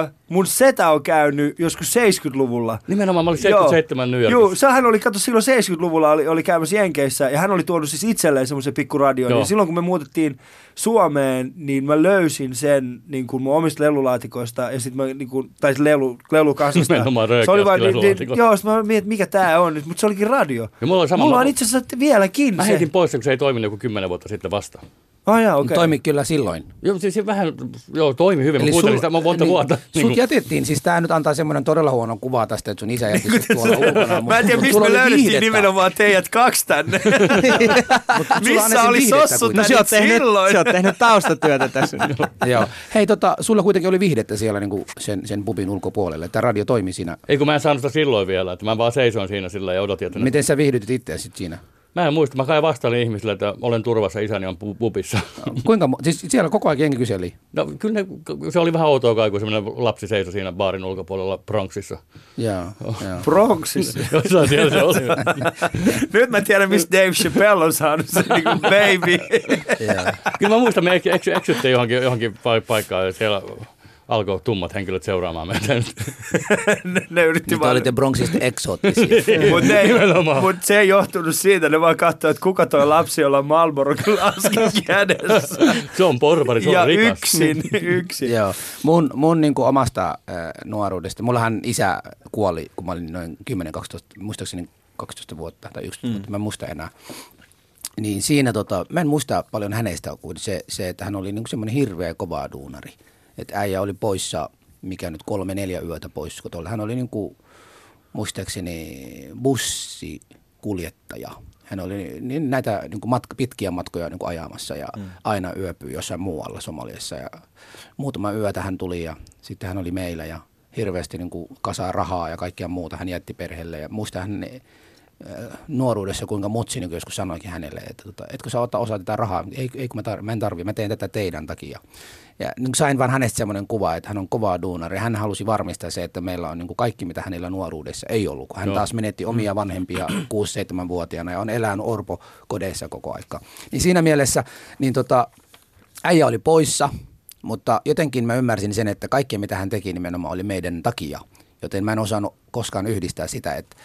Speaker 1: äh, mun setä on käynyt joskus 70-luvulla.
Speaker 5: Nimenomaan, mä olin 77 New Yorkissa.
Speaker 1: Joo, sehän oli, kato silloin 70-luvulla oli, oli käymässä Jenkeissä ja hän oli tuonut siis itselleen semmoisen pikkuradion.
Speaker 5: Joo.
Speaker 1: Ja silloin kun me muutettiin Suomeen, niin mä löysin sen niin kuin mun omista lelulaatikoista ja sitten mä niin kuin, tai lelu, lelukasasta.
Speaker 5: Nimenomaan
Speaker 1: se oli
Speaker 5: röyhkeästi
Speaker 1: niin, niin, joo, sit mä mietin, että mikä tää on mutta se olikin radio.
Speaker 5: Ja mulla oli sama.
Speaker 1: Mulla on itse asiassa vieläkin
Speaker 5: Mä
Speaker 1: se.
Speaker 5: heitin pois sen, kun se ei toiminut joku kymmenen vuotta sitten vasta.
Speaker 1: Oh, jaa,
Speaker 3: Okay.
Speaker 1: okei.
Speaker 3: Toimi kyllä silloin.
Speaker 5: Joo, siis se vähän, joo, toimi hyvin. Mä kuuntelin sitä monta
Speaker 3: niin,
Speaker 5: vuotta.
Speaker 3: Sut
Speaker 5: Niin
Speaker 3: jätettiin, siis tämä nyt antaa semmoinen todella huono kuva tästä, että sun isä jätti sut tuolla ulkona.
Speaker 1: Mä en tiedä, mistä me löydettiin
Speaker 3: viihdettä.
Speaker 1: nimenomaan teidät kaksi tänne. Missä oli
Speaker 3: se viihdettä
Speaker 1: sossu
Speaker 3: kuitenkin.
Speaker 4: No sä oot,
Speaker 1: tänne
Speaker 4: tehnyt,
Speaker 1: silloin?
Speaker 4: sä oot tehnyt taustatyötä tässä.
Speaker 3: Joo. Hei, tota, sulla kuitenkin oli viihdettä siellä niin kuin sen, sen pubin ulkopuolella, että radio toimi siinä.
Speaker 5: Ei kun mä en saanut sitä silloin vielä, että mä vaan seisoin siinä sillä ja odotin, että.
Speaker 3: Miten sä viihdytit itseäsi siinä?
Speaker 5: Mä en muista, mä kai vastailin ihmisille, että olen turvassa, isäni on pu- pubissa.
Speaker 3: Kuinka, siis siellä koko ajan jengi kyseli.
Speaker 5: No kyllä ne, se oli vähän outoa kai, kun semmoinen lapsi seisoi siinä baarin ulkopuolella Bronxissa.
Speaker 3: Joo, joo.
Speaker 1: Bronxissa.
Speaker 5: Siellä se oli.
Speaker 1: Nyt mä tiedän, mistä Dave Chappelle on saanut sen niin kuin baby.
Speaker 3: joo.
Speaker 5: Kyllä mä muistan, me eksy, eksy, eksyttiin johonkin, johonkin pa- paikkaan ja siellä alkoi tummat henkilöt seuraamaan meitä.
Speaker 1: ne, ne yritti
Speaker 3: Nyt
Speaker 1: vaan...
Speaker 3: olitte Bronxista eksoottisia.
Speaker 1: Mutta ne,
Speaker 5: Nimenomaan.
Speaker 1: mut se ei johtunut siitä, ne vaan katsoi, että kuka toi lapsi, jolla on Marlboro laski kädessä.
Speaker 5: se on porvari, se on
Speaker 1: ja
Speaker 5: rikas.
Speaker 1: yksin, yksin.
Speaker 3: Joo. Mun, mun niin kuin omasta äh, nuoruudesta, mullahan isä kuoli, kun mä olin noin 10-12, muistaakseni 12 vuotta tai 11 mm. vuotta, mä en muista enää. Niin siinä tota, mä en muista paljon hänestä kuin se, se että hän oli niin semmoinen hirveä kova duunari. Että äijä oli poissa, mikä nyt kolme neljä yötä pois kotolta. Hän oli niin kuin, muistaakseni bussikuljettaja. Hän oli niin näitä niin kuin matka, pitkiä matkoja niin kuin ajamassa ja mm. aina yöpyi jossain muualla Somaliassa. Ja muutama yötä hän tuli ja sitten hän oli meillä ja hirveästi niin kuin kasaa rahaa ja kaikkea muuta. Hän jätti perheelle ja muista hän nuoruudessa, kuinka mutsi niin joskus sanoikin hänelle, että tota, etkö sä ottaa osa tätä rahaa, ei, ei kun mä, tar- mä en tarvi, mä teen tätä teidän takia. Ja niin sain vaan hänestä semmoinen kuva, että hän on kova duunari. Hän halusi varmistaa se, että meillä on niin kuin kaikki, mitä hänellä nuoruudessa ei ollut. Kun hän
Speaker 5: Joo.
Speaker 3: taas menetti omia vanhempia 6-7-vuotiaana ja on elänyt orpo kodeissa koko aika. Niin siinä mielessä, niin tota, äijä oli poissa, mutta jotenkin mä ymmärsin sen, että kaikki mitä hän teki nimenomaan oli meidän takia. Joten mä en osannut koskaan yhdistää sitä, että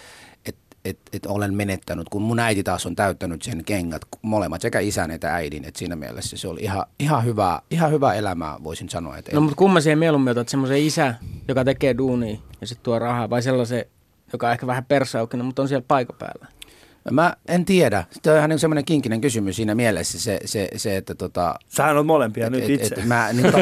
Speaker 3: et, et, olen menettänyt, kun mun äiti taas on täyttänyt sen kengät, molemmat, sekä isän että äidin. Et siinä mielessä se oli ihan, ihan, hyvä, ihan hyvä elämää, voisin sanoa. Et,
Speaker 4: No mutta kumman siihen mieluummin otat semmoisen isä, joka tekee duunia ja sitten tuo rahaa, vai sellaisen, joka on ehkä vähän persaukkinen, mutta on siellä paikan päällä.
Speaker 3: Mä en tiedä. Se on ihan niin semmoinen kinkinen kysymys siinä mielessä, se, se, se että tota,
Speaker 1: Sähän on molempia
Speaker 3: et,
Speaker 1: nyt
Speaker 3: et,
Speaker 1: itse.
Speaker 3: et, mä, niin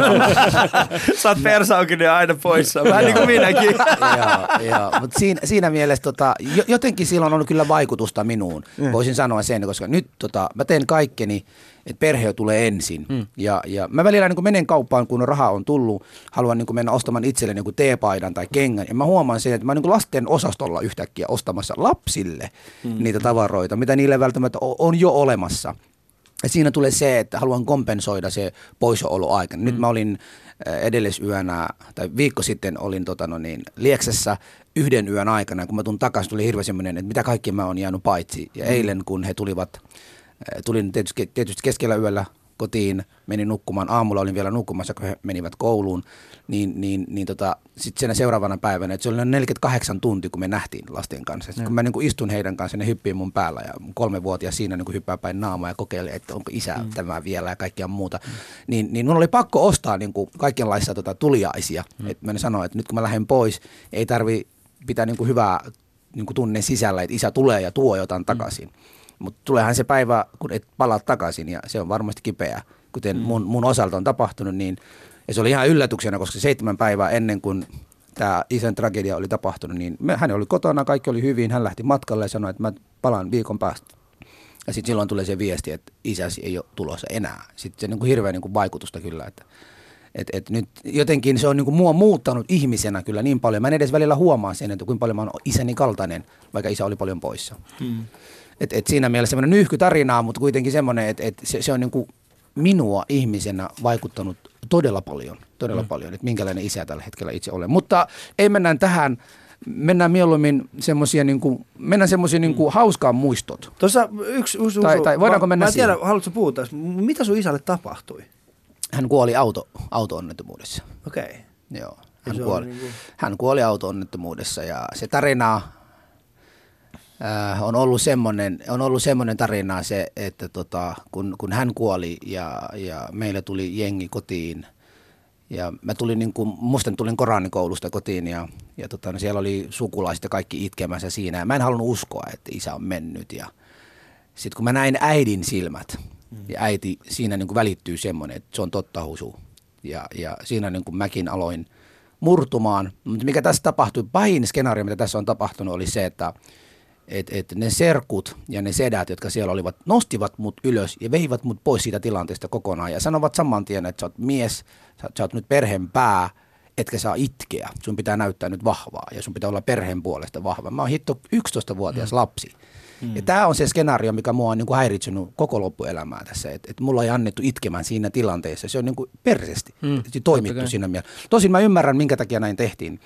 Speaker 1: Sä oot persaukinen aina poissa, vähän niin kuin minäkin.
Speaker 3: joo, joo. mutta siinä, siinä mielessä tota, jo- jotenkin silloin on kyllä vaikutusta minuun.
Speaker 1: Mm.
Speaker 3: Voisin sanoa sen, koska nyt tota, mä teen kaikkeni, että perhe tulee ensin. Mm. Ja, ja mä välillä niin menen kauppaan, kun raha on tullut, haluan niin mennä ostamaan itselleni niin teepaidan tai kengän. Ja mä huomaan sen, että mä oon niin lasten osastolla yhtäkkiä ostamassa lapsille mm. niitä tavaroita, mitä niille välttämättä on jo olemassa. Ja siinä tulee se, että haluan kompensoida se poissaoloaika. Nyt mä olin äh, edellisyönä, tai viikko sitten olin tota, no niin, Lieksessä yhden yön aikana. Kun mä tulin takaisin, tuli hirveän semmoinen, että mitä kaikki mä oon jäänyt paitsi. Ja eilen, kun he tulivat, tulin tietysti, tietysti keskellä yöllä kotiin, menin nukkumaan. Aamulla olin vielä nukkumassa, kun he menivät kouluun. Niin, niin, niin tota, sitten seuraavana päivänä, että se oli noin 48 tuntia, kun me nähtiin lasten kanssa. Sitten kun mä niin kuin istun heidän kanssa, ne hyppii mun päällä ja mun kolmevuotias siinä niin kuin hyppää päin naamaa ja kokeilee, että onko isä mm. tämä vielä ja kaikkea muuta. Mm. Niin, niin mun oli pakko ostaa niin kuin kaikenlaisia tota, tuliaisia. Mm. Et mä sanoin, että nyt kun mä lähden pois, ei tarvi pitää niin kuin hyvää niin kuin tunne sisällä, että isä tulee ja tuo jotain takaisin. Mutta tuleehan se päivä, kun et palaa takaisin ja se on varmasti kipeä. Kuten mm. mun, mun osalta on tapahtunut, niin ja se oli ihan yllätyksenä, koska seitsemän päivää ennen kuin tämä isän tragedia oli tapahtunut, niin me, hän oli kotona, kaikki oli hyvin, hän lähti matkalle ja sanoi, että mä palaan viikon päästä. Ja sitten silloin tulee se viesti, että isäsi ei ole tulossa enää. Sitten se on niin kuin hirveä niin kuin vaikutusta kyllä, että et, et nyt jotenkin se on niin kuin mua muuttanut ihmisenä kyllä niin paljon. Mä en edes välillä huomaa sen, että kuinka paljon mä oon isäni kaltainen, vaikka isä oli paljon poissa. Hmm. Et, et siinä mielessä semmoinen nyyhky tarinaa, mutta kuitenkin semmoinen, että et se, se on niin kuin minua ihmisenä vaikuttanut todella paljon, todella mm. paljon, että minkälainen isä tällä hetkellä itse olen. Mutta ei mennään tähän, mennään mieluummin semmoisia niin kuin, mennään semmoisia niin kuin hauskaan muistot.
Speaker 1: Tuossa yksi, yksi
Speaker 3: Tai- tai voidaanko
Speaker 1: mä,
Speaker 3: mennä
Speaker 1: Mä en tiedä,
Speaker 3: siihen?
Speaker 1: haluatko? Mitä sun isälle tapahtui?
Speaker 3: Hän kuoli auto, auto-onnettomuudessa.
Speaker 1: Okei. Okay.
Speaker 3: Joo. Hän, kuoli,
Speaker 1: oli niinku-
Speaker 3: hän kuoli auto-onnettomuudessa ja se tarina äh, on ollut semmoinen, on ollut semmoinen tarina se, että tota, kun, kun hän kuoli ja, ja meille tuli jengi kotiin. Ja mä tulin niin kuin, musta tulin Koranikoulusta kotiin ja, ja tota, no siellä oli sukulaiset ja kaikki itkemässä siinä. Ja mä en halunnut uskoa, että isä on mennyt ja sitten kun mä näin äidin silmät ja äiti, siinä niin kuin välittyy semmoinen, että se on totta husu. Ja, ja siinä niin kuin mäkin aloin murtumaan, mutta mikä tässä tapahtui, pahin skenaario, mitä tässä on tapahtunut, oli se, että et, et ne serkut ja ne sedät, jotka siellä olivat, nostivat mut ylös ja veivät mut pois siitä tilanteesta kokonaan ja sanovat saman tien, että sä oot mies, sä, sä oot nyt perheen pää, etkä saa itkeä. Sun pitää näyttää nyt vahvaa ja sun pitää olla perheen puolesta vahva. Mä oon hitto 11-vuotias mm. lapsi. Mm. Ja tämä on se skenaario, mikä mua on niinku häiritsynyt koko loppuelämää tässä. Että et mulla ei annettu itkemään siinä tilanteessa. Se on niinku persesti mm. toimittu siinä mielessä. Tosin mä ymmärrän, minkä takia näin tehtiin.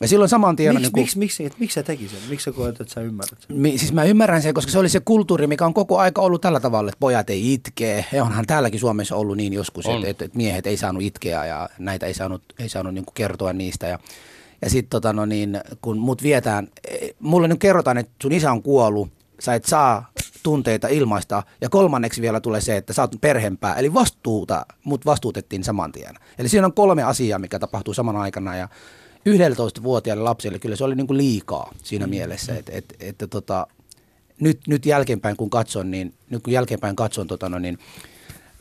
Speaker 3: Ja silloin saman tien...
Speaker 1: Miksi,
Speaker 3: niin kuin,
Speaker 1: miksi, miksi, et, miksi sä teki sen? Miksi sä koet, että sä ymmärrät sen?
Speaker 3: Mi, siis mä ymmärrän sen, koska se oli se kulttuuri, mikä on koko aika ollut tällä tavalla, että pojat ei itke. Ja onhan täälläkin Suomessa ollut niin joskus, että, että, että miehet ei saanut itkeä ja näitä ei saanut, ei saanut niin kertoa niistä. Ja, ja sitten tota, no niin, kun mut vietään, eh, mulle nyt kerrotaan, että sun isä on kuollut, sä et saa tunteita ilmaista. Ja kolmanneksi vielä tulee se, että sä oot perheenpää, eli vastuuta, mut vastuutettiin saman tien. Eli siinä on kolme asiaa, mikä tapahtuu samana aikana ja 11-vuotiaille lapsille kyllä se oli niin kuin liikaa siinä mm. mielessä, että et, et, et, tota, nyt, nyt jälkeenpäin kun katson, niin nyt kun jälkeenpäin katson, tota, no, niin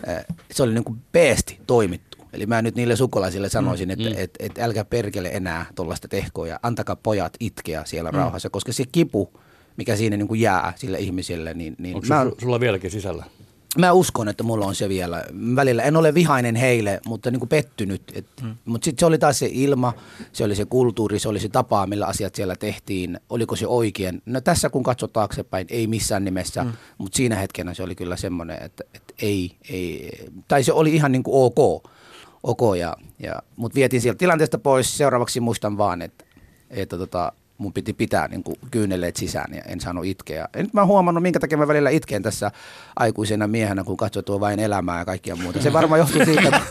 Speaker 3: äh, se oli niin kuin peesti toimittu. Eli mä nyt niille sukulaisille sanoisin, että
Speaker 5: mm.
Speaker 3: et, et, älkää perkele enää tuollaista tehkoa ja antakaa pojat itkeä siellä mm. rauhassa, koska se kipu, mikä siinä niin kuin jää sille ihmiselle, niin, niin
Speaker 5: Onko
Speaker 3: mä,
Speaker 5: sulla vieläkin sisällä?
Speaker 3: Mä uskon, että mulla on se vielä. Välillä en ole vihainen heille, mutta niin kuin pettynyt. Et, mm. Mutta sitten se oli taas se ilma, se oli se kulttuuri, se oli se tapa, millä asiat siellä tehtiin. Oliko se oikein? No tässä kun katsoo taaksepäin, ei missään nimessä, mm. mutta siinä hetkenä se oli kyllä semmoinen, että, että ei, ei, tai se oli ihan niin kuin ok. ok ja, ja, mutta vietiin sieltä tilanteesta pois. Seuraavaksi muistan vaan, että, että tota, mun piti pitää niin kuin kyyneleet sisään ja en saanut itkeä. Ja nyt mä oon huomannut, minkä takia mä välillä itken tässä aikuisena miehenä, kun katsoo tuo vain elämää ja kaikkia muuta. Se varmaan johtuu siitä,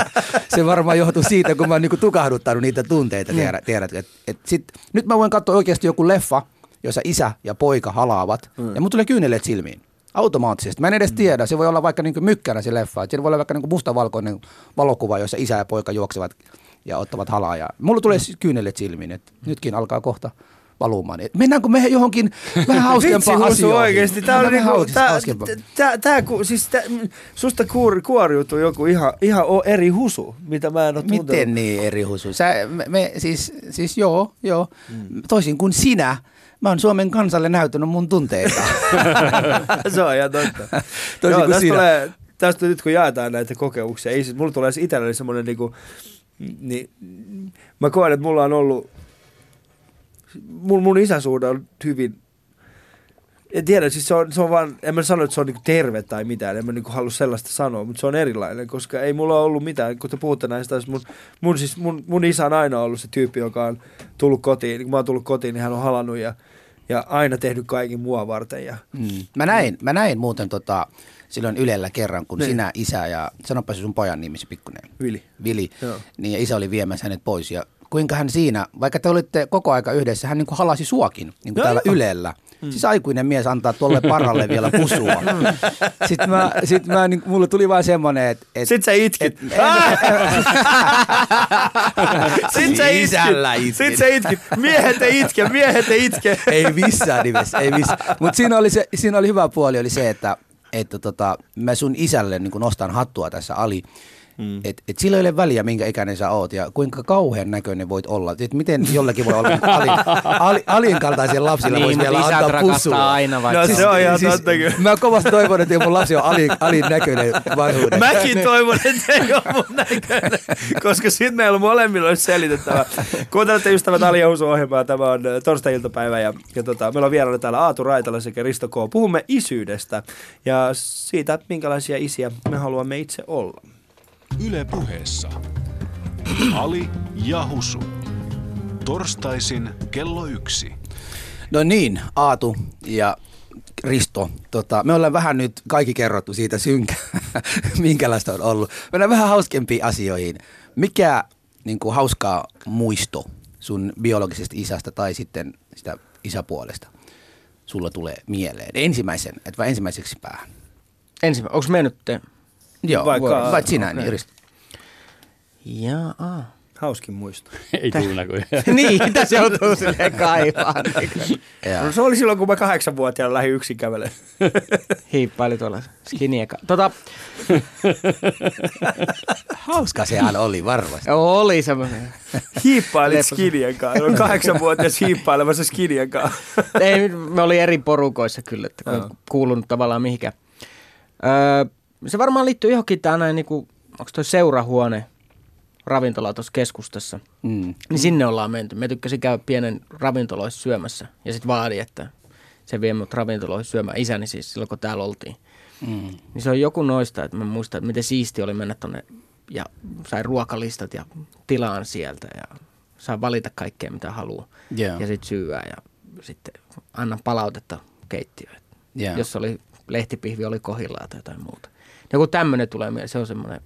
Speaker 3: se varmaan johtuu siitä kun mä oon niin kuin tukahduttanut niitä tunteita, tiedät, tiedät et, et sit, nyt mä voin katsoa oikeasti joku leffa, jossa isä ja poika halaavat, mm. ja mut tulee kyyneleet silmiin. Automaattisesti. Mä en edes tiedä. Se voi olla vaikka niin mykkänä se leffa. Siinä voi olla vaikka niin mustavalkoinen valokuva, jossa isä ja poika juoksevat ja ottavat halaa. Ja mulla tulee siis kyyneleet silmiin, että nytkin alkaa kohta valumaan. Et mennäänkö me johonkin vähän hauskempaan
Speaker 1: Vitsi,
Speaker 3: asioihin?
Speaker 1: oikeesti. Tää
Speaker 3: Vähän
Speaker 1: niinku, tää,
Speaker 3: hauskempaa.
Speaker 1: tää, tää, ku, siis tää, susta kuor, kuoriutui joku ihan, ihan o- eri husu, mitä mä en oo tuntenut.
Speaker 3: Miten niin eri husu? Sä, me, me, siis, siis joo, joo. Mm. Toisin kuin sinä, mä oon Suomen kansalle näyttänyt mun tunteita.
Speaker 1: se on ihan totta.
Speaker 3: Toisin
Speaker 1: Joo,
Speaker 3: kuin
Speaker 1: tästä,
Speaker 3: sinä.
Speaker 1: tulee, tästä nyt kun jaetaan näitä kokemuksia, ei, mulla tulee se itselleni semmoinen niinku, niin, mä koen, että mulla on ollut, mun, mun isäsuhde on hyvin, en tiedä, siis se on, se on vaan, en mä sano, että se on niinku terve tai mitään, en mä niinku halua sellaista sanoa, mutta se on erilainen, koska ei mulla ollut mitään, kun te puhutte näistä, mun, mun, siis mun, mun isä on aina ollut se tyyppi, joka on tullut kotiin, kun mä oon tullut kotiin, niin hän on halannut ja, ja aina tehnyt kaiken mua varten ja
Speaker 3: Mm. Mä, näin, mä näin muuten tota, silloin Ylellä kerran, kun
Speaker 1: Niin.
Speaker 3: sinä, isä ja sanoppa se sun pojan nimi, se pikkunen,
Speaker 1: Vili.
Speaker 3: Vili,
Speaker 1: Joo.
Speaker 3: niin ja isä oli viemässä hänet pois. Ja kuinka hän siinä, vaikka te olitte koko aika yhdessä, hän niin kuin halasi suakin, niin kuin
Speaker 1: Joo,
Speaker 3: täällä
Speaker 1: joo.
Speaker 3: Ylellä. Mm. Siis aikuinen mies antaa tuolle paralle vielä pusua. Sitten mä, sit mä niin, mulle tuli vaan semmoinen, että... Et,
Speaker 1: Sit sä itkit.
Speaker 3: et-
Speaker 1: Sit sä itkit.
Speaker 3: Sisällä itkit.
Speaker 1: Sit sä itkit. Miehet ei itke, miehet ei itke.
Speaker 3: ei missään nimessä, ei missään. Mutta siinä oli, se, siinä oli hyvä puoli oli se, että, että tota, mä sun isälle niin nostan hattua tässä Ali. Mm. Et, et sillä ei ole väliä, minkä ikäinen sä oot ja kuinka kauhean näköinen voit olla. Et miten jollakin voi olla Ali, Ali, Alin kaltaisen lapsilla
Speaker 4: Niin,
Speaker 3: voisi vielä antaa pussua.
Speaker 4: aina vaikka.
Speaker 1: No
Speaker 4: se
Speaker 1: se
Speaker 4: on-
Speaker 1: ihan totta kyllä.
Speaker 3: Mä kovasti toivon, että mun lapsi on Alin, Alin näköinen vanhuudessa.
Speaker 1: Mäkin toivon, että ei ole mun näköinen, koska sitten meillä molemmilla olisi selitettävä. Kuuntelette ystävät Ali ja Husu ohjelmaa. Tämä on äh, torstai-iltapäivä ja, ja tota, meillä on vieraana täällä Aatu Raitala sekä Risto K. Puhumme isyydestä ja siitä, minkälaisia isiä me haluamme itse olla.
Speaker 2: Yle puheessa. Ali ja Husu. Torstaisin kello yksi.
Speaker 3: No niin, Aatu ja Risto, tota, me ollaan vähän nyt kaikki kerrottu siitä synkä, minkälaista on ollut. Mennään vähän hauskempiin asioihin. Mikä niin kuin hauskaa muisto sun biologisesta isästä tai sitten sitä isäpuolesta sulla tulee mieleen? Ensimmäisen, että vai ensimmäiseksi päähän?
Speaker 4: Ensimmäinen, onko mennyt te?
Speaker 3: Joo,
Speaker 1: Vaikka-
Speaker 3: Vaikka, vaikka sinä, niin Risto.
Speaker 4: Jaa.
Speaker 1: Hauskin muisto.
Speaker 5: Ei tule näköjään.
Speaker 4: niin, tässä joutuu silleen kaivaan.
Speaker 1: No, se oli silloin, kun mä kahdeksanvuotiaana lähdin yksin kävelemään.
Speaker 4: Hiippaili tuolla skinieka. Tota,
Speaker 3: Hauska sehän oli varmasti.
Speaker 4: oli semmoinen.
Speaker 1: Hiippailit skinien kanssa. Olen kahdeksanvuotias hiippailemassa skinien kanssa.
Speaker 4: Ei, me oli eri porukoissa kyllä, että kuulunut tavallaan mihinkään. Öö, se varmaan liittyy johonkin tää näin, niinku, onko toi seurahuone ravintola tuossa keskustassa.
Speaker 3: Mm.
Speaker 4: Niin sinne ollaan menty. Me tykkäsin käydä pienen ravintoloissa syömässä. Ja sitten vaadi, että se vie mut ravintoloihin syömään. Isäni siis silloin, kun täällä oltiin.
Speaker 3: Mm.
Speaker 4: Niin se on joku noista, että mä muistan, että miten siisti oli mennä tonne ja sai ruokalistat ja tilaan sieltä ja saa valita kaikkea mitä haluaa.
Speaker 3: Joo.
Speaker 4: Ja sitten syyää ja sitten anna palautetta keittiöön.
Speaker 3: Joo.
Speaker 4: Jos oli lehtipihvi oli kohillaan tai jotain muuta. Joku tämmöinen tulee mieleen, se on semmoinen.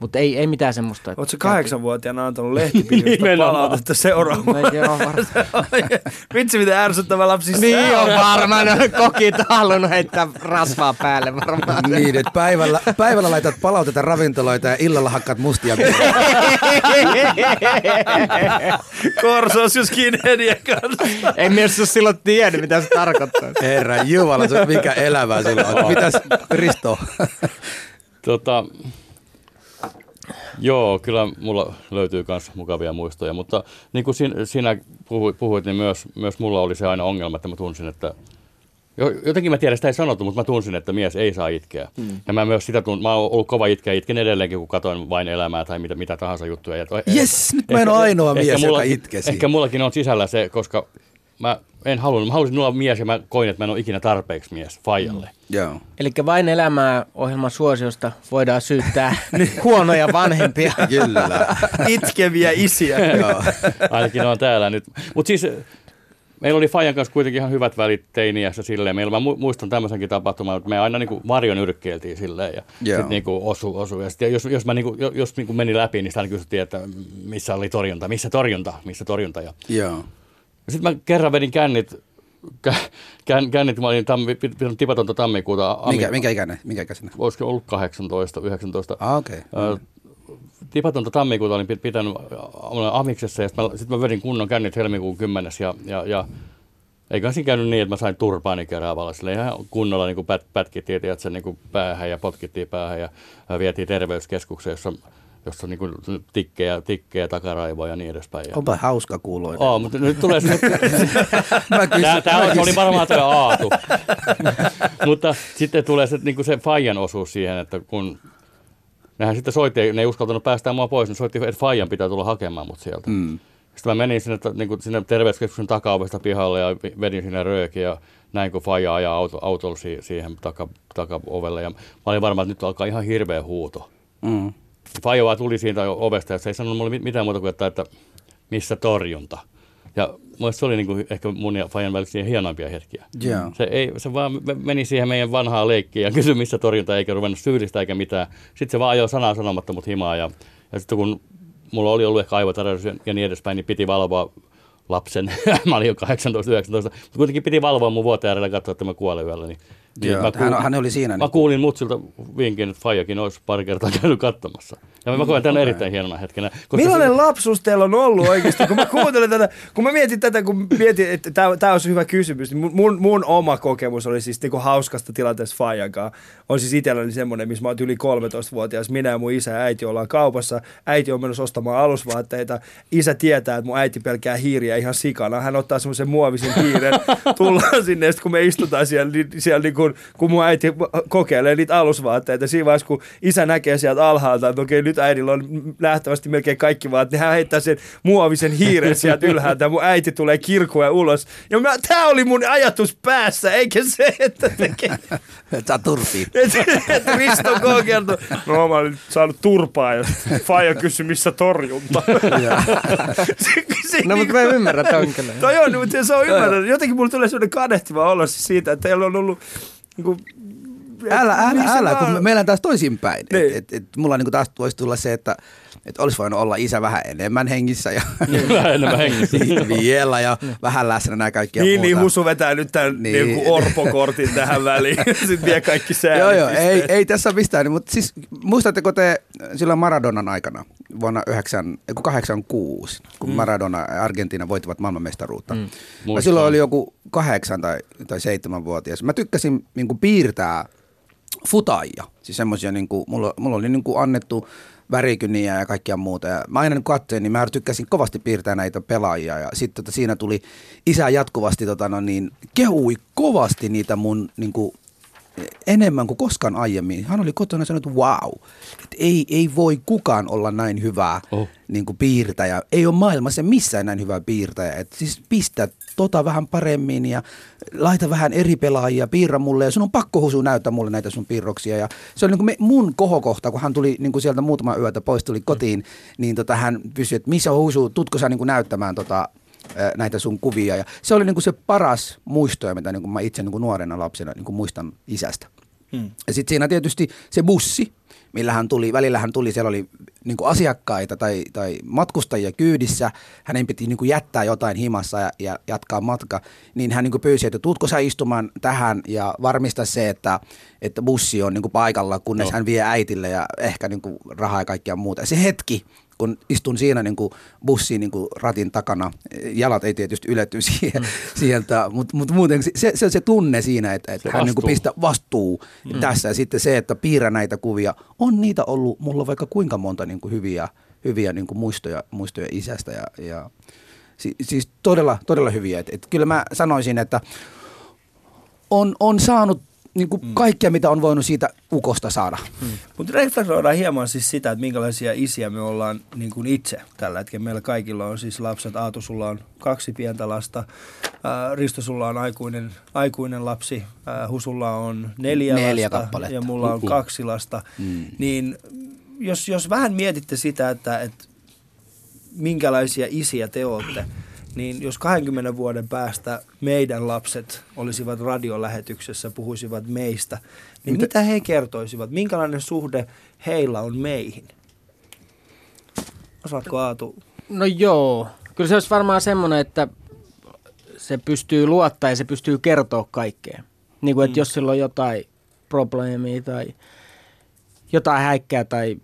Speaker 4: Mutta ei, ei mitään semmoista. että-
Speaker 1: Oletko kahdeksanvuotiaana antanut
Speaker 5: Nimenomaan.
Speaker 1: palautetta seuraavaan?
Speaker 4: No, joo.
Speaker 1: Vitsi, miten ärsyttävä lapsi
Speaker 4: Niin on varmaan, ne kokit on halunnut heittää rasvaa päälle varmaan.
Speaker 3: Niin, että päivällä, päivällä laitat palautetta ravintoloita ja illalla hakkaat mustia.
Speaker 1: Korsos ja skinheadien kanssa.
Speaker 4: Ei mies ole silloin tiennyt, mitä se tarkoittaa.
Speaker 3: Herra Jumala, se mikä elämää sulla on. Mitäs Risto?
Speaker 5: Tota, joo, kyllä mulla löytyy myös mukavia muistoja, mutta niin kuin sin, sinä puhuit, puhuit, niin myös, myös mulla oli se aina ongelma, että mä tunsin, että jo- Jotenkin mä tiedän, sitä ei sanottu, mutta mä tunsin, että mies ei saa itkeä. Mm. Ja mä myös sitä tunt, mä oon ollut kova itkeä, itken edelleenkin, kun katoin vain elämää tai mitä, mitä tahansa juttuja.
Speaker 3: Yes, nyt mä en ole ainoa
Speaker 5: ehkä
Speaker 3: mies,
Speaker 5: mulla,
Speaker 3: joka itkesi.
Speaker 5: Ehkä mullakin on sisällä se, koska mä en halunnut, mä halusin olla mies ja mä koin, että mä en ole ikinä tarpeeksi mies Fajalle. Mm.
Speaker 3: Joo.
Speaker 4: Eli vain elämää ohjelman suosiosta voidaan syyttää huonoja vanhempia.
Speaker 3: Kyllä.
Speaker 1: Itkeviä isiä.
Speaker 3: Joo.
Speaker 5: Ainakin on täällä nyt. Mutta siis meillä oli Fajan kanssa kuitenkin ihan hyvät välit teiniässä silleen. Meillä, mä mu- muistan tämmöisenkin tapahtuman, että me aina niinku varjon yrkkeiltiin silleen ja sitten niinku osu, osu. Ja sit, jos, jos, mä niinku, jo- jos niinku meni läpi, niin sitä aina kysyttiin, että missä oli torjunta, missä torjunta, missä torjunta. Ja,
Speaker 3: Joo.
Speaker 5: Sitten mä kerran vedin kännit, kä, kän, kännit, mä olin tammi, pitänyt tipatonta tammikuuta. Ami-
Speaker 3: Minkä, minkä ikäinen? Minkä ikäisenä?
Speaker 5: Olisiko ollut 18, 19.
Speaker 3: Ah. Okay.
Speaker 5: Ö, tipatonta tammikuuta olin pit- pitänyt olen amiksessa ja sitten mä, sit mä vedin kunnon kännit helmikuun 10. ja, ja, ja eikä siinä käynyt niin, että mä sain turpaani keravalla. Sille ihan kunnolla niin pät, pätkittiin tiedätkö, niin kuin päähän ja potkittiin päähän ja, ja vietiin terveyskeskukseen, jossa, jossa niin kuin tikkejä, tikkejä, takaraivoja ja niin edespäin.
Speaker 3: Onpa hauska kuuloinen.
Speaker 5: Oh, mutta nyt tulee se, Tämä, tämä
Speaker 3: mä
Speaker 5: oli, oli varmaan tämä aatu. Mutta sitten tulee se, niin se Fajan osuus siihen, että kun nehän sitten soitti, ne ei uskaltanut päästää mua pois, niin soitti, että Fajan pitää tulla hakemaan mut sieltä.
Speaker 3: Mm.
Speaker 5: Sitten mä menin sinne, niin kuin sinne terveyskeskuksen takaovesta pihalle ja vedin sinne röökiä ja näin kun Faija ajaa auto, autolla si- siihen taka, takaovelle. Ja mä olin varma, että nyt alkaa ihan hirveä huuto.
Speaker 3: Mm.
Speaker 5: Faija vaan tuli siitä ovesta ja se ei sanonut mulle mit- mitään muuta kuin, että, että missä torjunta. Ja mulle se oli niin kuin ehkä mun ja Fajan välisiä hienoimpia hetkiä.
Speaker 3: Joo.
Speaker 5: Se, ei, se vaan me- meni siihen meidän vanhaan leikkiin ja kysyi, missä torjunta, eikä ruvennut syyllistä eikä mitään. Sitten se vaan ajoi sanaa sanomatta mut himaa. Ja, ja sitten kun mulla oli ollut ehkä aivotarjous ja niin edespäin, niin piti valvoa lapsen. mä olin jo 18-19, mutta kuitenkin piti valvoa mun vuoteen äärellä katsoa, että mä kuolen yöllä. Niin, niin
Speaker 3: Joo,
Speaker 5: mä
Speaker 3: hän, hän oli siinä.
Speaker 5: Mä
Speaker 3: Niin,
Speaker 5: kuulin mutsilta vinkin, että Fajakin olisi pari kertaa käynyt katsomassa. Ja mä koen tämän
Speaker 3: okei.
Speaker 5: erittäin hienona hetkenä. Koska
Speaker 1: Millainen
Speaker 5: se,
Speaker 1: lapsuus teillä on ollut oikeasti? Kun mä kuuntelen tätä, kun mä mietin tätä, kun mietin, että tämä olisi hyvä kysymys, niin mun- mun, oma kokemus oli siis niinku hauskasta tilanteesta Fajan kanssa. On siis itselläni semmoinen, missä mä oon yli 13-vuotias. Minä ja mun isä ja äiti ollaan kaupassa. Äiti on menossa ostamaan alusvaatteita. Isä tietää, että mun äiti pelkää hiiriä ihan sikana. Hän ottaa semmoisen muovisen hiiren. Tullaan sinne, kun me istutaan siellä, niin, siellä niin kun, kun mun äiti kokeilee niitä alusvaatteita. Siinä vaiheessa, kun isä näkee sieltä alhaalta, että okei, nyt äidillä on nähtävästi melkein kaikki vaatteet, niin hän heittää sen muovisen hiiren sieltä ylhäältä. Ja mun äiti tulee kirkuen ulos. Ja mä, tää oli mun ajatus päässä, eikä se, että tekee.
Speaker 3: Sä turpiin.
Speaker 1: Että et Risto K. kertoo, no mä olin saanut turpaa ja Faija kysyi, missä torjunta. se, se,
Speaker 4: No, mutta mä ymmärrän ton kyllä.
Speaker 1: Toi on, mutta se on ymmärrän. Jotenkin mulla tulee sellainen kadehtiva olo siitä, että teillä on ollut niin kuin,
Speaker 3: älä, älä, älä, kun meillä on taas toisinpäin.
Speaker 1: Niin.
Speaker 3: Et, et, et, mulla niinku taas voisi tulla se, että et olisi voinut olla isä vähän enemmän hengissä ja
Speaker 5: Vähän enemmän hengissä.
Speaker 3: vielä ja vähän läsnä ja kaikkia
Speaker 1: Niin,
Speaker 3: muuta.
Speaker 1: niin Husu vetää nyt tämän
Speaker 3: Niin.
Speaker 1: niin. niin orpokortin tähän väliin. Sitten vie kaikki säännöt.
Speaker 3: Joo, joo, ei, ei tässä ole mistään. Mutta siis muistatteko te silloin Maradonan aikana vuonna 9, ei kun 86, kun mm. Maradona ja Argentiina voittivat maailmanmestaruutta. Mm. Mä
Speaker 5: Muistan.
Speaker 3: silloin oli joku kahdeksan tai, tai seitsemänvuotias. Mä tykkäsin niin kuin piirtää futaajia. Siis semmoisia, niin kuin, mulla, mulla oli niin kuin annettu värikyniä ja kaikkia muuta. Ja mä aina katsoin, niin mä tykkäsin kovasti piirtää näitä pelaajia. Ja sitten tota, siinä tuli isä jatkuvasti tota, no, niin, kehui kovasti niitä mun niin kuin, enemmän kuin koskaan aiemmin. Hän oli kotona ja sanoi, että wow, että ei, ei voi kukaan olla näin hyvää
Speaker 5: Oh.
Speaker 3: niin kuin piirtäjä. Ei ole maailmassa missään näin hyvää piirtäjä. Et siis pistä tota vähän paremmin ja laita vähän eri pelaajia, piirrä mulle ja sun on pakko husu näyttää mulle näitä sun piirroksia. Ja se oli niin kuin me, mun kohokohta, kun hän tuli niin kuin sieltä muutama yötä pois, tuli kotiin, niin tota, hän kysyi, että missä husu, tutko sä niin kuin näyttämään tota, näitä sun kuvia. Ja se oli niin kuin se paras muistoja, mitä niin kuin mä itse niin kuin nuorena lapsena niin kuin muistan isästä.
Speaker 1: Hmm.
Speaker 3: Ja sitten siinä tietysti se bussi, millä hän tuli, välillä hän tuli, siellä oli niin asiakkaita tai, tai matkustajia kyydissä, hänen piti niin jättää jotain himassa ja, ja jatkaa matka, niin hän niin kuin pyysi, että tuutko sä istumaan tähän ja varmista se, että, että bussi on niin kuin paikalla, kunnes
Speaker 5: Joo.
Speaker 3: hän vie äitille ja ehkä niin kuin rahaa ja kaikkea muuta. Ja se hetki, kun istun siinä niin kuin bussin niin kuin ratin takana, jalat ei tietysti yletty siihen, mm. sieltä, mutta mut muuten se, se, se, se tunne siinä, että, että
Speaker 5: Se
Speaker 3: hän niin kuin
Speaker 5: vastuu.
Speaker 3: pistää vastuu mm. tässä ja sitten se, että piirrä näitä kuvia, on niitä ollut, mulla on vaikka kuinka monta niin kuin hyviä, hyviä niin kuin muistoja, muistoja isästä ja, ja si, siis todella, todella hyviä. Et, et kyllä mä sanoisin, että on, on saanut niin kuin kaikkea, mitä on voinut siitä ukosta saada.
Speaker 1: Mutta reflektoidaan hieman siis sitä, että minkälaisia isiä me ollaan niin kuin itse tällä hetkellä. Meillä kaikilla on siis lapset. Aatu, sulla on kaksi pientä lasta. Ää, Risto, sulla on aikuinen, aikuinen lapsi. Ää, Husulla on neljä,
Speaker 3: Neljä
Speaker 1: lasta.
Speaker 3: kappaletta.
Speaker 1: Ja mulla on
Speaker 5: Uhu.
Speaker 1: kaksi lasta.
Speaker 3: Mm.
Speaker 1: Niin jos, jos vähän mietitte sitä, että, että minkälaisia isiä te olette, niin jos 20 vuoden päästä meidän lapset olisivat radiolähetyksessä, puhuisivat meistä, niin mitä, mitä he kertoisivat? Minkälainen suhde heillä on meihin? Osaatko Aatu?
Speaker 4: No joo, kyllä se olisi varmaan semmoinen, että se pystyy luottaa ja se pystyy kertoa kaikkea. Niin kuin, että
Speaker 1: Mm.
Speaker 4: jos sillä on jotain probleemia tai jotain häikkää tai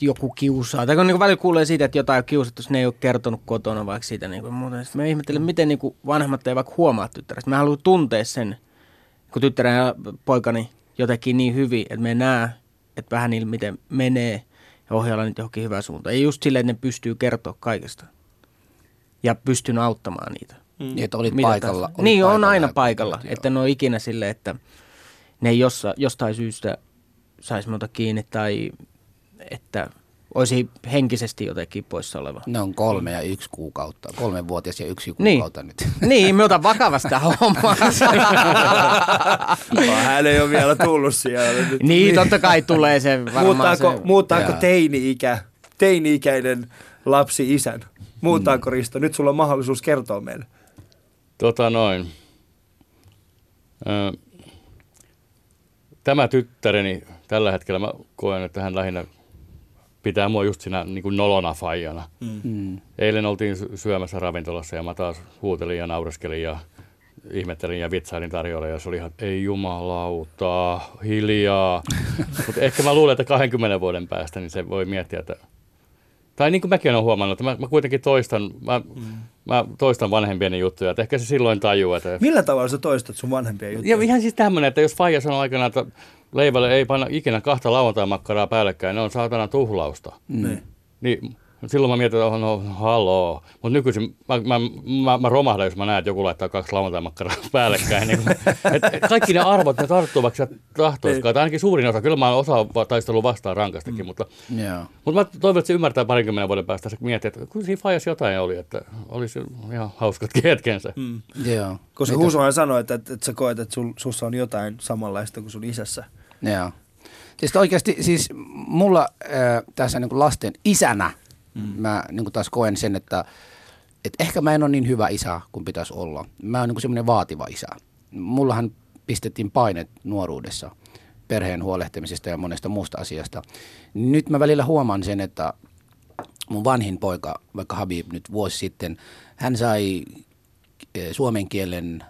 Speaker 4: joku kiusaa. Tai kun niin kuin välillä kuulee siitä, että jotain on kiusattu, ne ei ole kertonut kotona vaikka siitä. Niin kuin muuten. Sitten mä ihmettelen, miten niin kuin vanhemmat ei vaikka huomaa tyttärestä. Mä haluan tuntea sen, kun tyttären ja poikani jotenkin niin hyvin, että me näe, että vähän niillä miten menee ja ohjailla nyt johonkin hyvään suuntaan. Ja just silleen, että ne pystyy kertoa kaikesta. Ja pystyn auttamaan niitä.
Speaker 3: Niin, että olit
Speaker 4: Mitä
Speaker 3: paikalla. olit
Speaker 4: Niin, on
Speaker 3: paikalla
Speaker 4: aina
Speaker 3: ja-
Speaker 4: paikalla.
Speaker 3: joo.
Speaker 4: Että ne on ikinä silleen, että ne ei jossa, jostain syystä saisi muuta kiinni tai että olisi henkisesti jotenkin poissa oleva.
Speaker 3: Ne on kolme ja yksi kuukautta. Kolme vuotias ja yksi
Speaker 4: Niin.
Speaker 3: kuukautta nyt.
Speaker 4: Niin, me otan vakavasti tämä homma.
Speaker 1: Hän ei ole vielä tullut siellä. Nyt.
Speaker 4: niin, totta kai tulee se varmaan
Speaker 1: muuttaako,
Speaker 4: se.
Speaker 1: muuttaako
Speaker 3: Jaa.
Speaker 1: teini-ikä, teini-ikäinen lapsi isän? Muuttaako Risto? Nyt sulla on mahdollisuus kertoa meille.
Speaker 5: Tota noin. Ö, Tämä tyttäreni tällä hetkellä mä koen, että hän lähinnä pitää mua just siinä niin kuin nolona faijana.
Speaker 3: Mm.
Speaker 5: Eilen oltiin sy- syömässä ravintolassa ja mä taas huutelin ja naureskelin ja ihmettelin ja vitsailin tarjolla ja se oli ihan, ei jumalauta, hiljaa. Mutta ehkä mä luulen, että 20 vuoden päästä niin se voi miettiä, että tai niin kuin mäkin olen huomannut, että mä, mä kuitenkin toistan, mä, mm. mä toistan vanhempieni juttuja, että ehkä se silloin tajuu, että
Speaker 1: Millä tavalla sä toistat sun vanhempia juttuja?
Speaker 5: ja ihan siis tämmöinen, että jos faija sanoo aikana, että leivälle ei panna ikinä kahta lauantai-makkaraa päällekkäin, ne on saatana tuhlausta.
Speaker 1: Niin.
Speaker 5: Niin silloin mä mietin, että no haloo. Mutta nykyisin mä, mä, mä, mä, romahdan, jos mä näen, että joku laittaa kaksi lauantai-makkaraa päällekkäin. Niin, et, et kaikki ne arvot, ne tarttuu vaikka tahtoiskaan. Tai ainakin suurin osa. Kyllä mä oon osa taistellut vastaan rankastakin, mm. mutta,
Speaker 3: Joo.
Speaker 5: mutta mä toivon, että se ymmärtää parinkymmenen vuoden päästä. Se miettii, että kyllä siinä faijas jotain oli, että olisi ihan hauskat hetkensä. Mm.
Speaker 3: Joo.
Speaker 1: Koska Husuhan sanoi, että, että, että sä koet, että sul, sussa on jotain samanlaista kuin sun isässä.
Speaker 3: Joo. Siis oikeasti, siis mulla äh, tässä niin kuin lasten isänä, mm. mä niin kuin taas koen sen, että, että ehkä mä en ole niin hyvä isä kuin pitäisi olla. Mä oon niin semmoinen vaativa isä. Mullahan pistettiin painet nuoruudessa. perheen huolehtimisesta ja monesta muusta asiasta. Nyt mä välillä huomaan sen, että mun vanhin poika, vaikka Habib nyt vuosi sitten, hän sai suomen kielen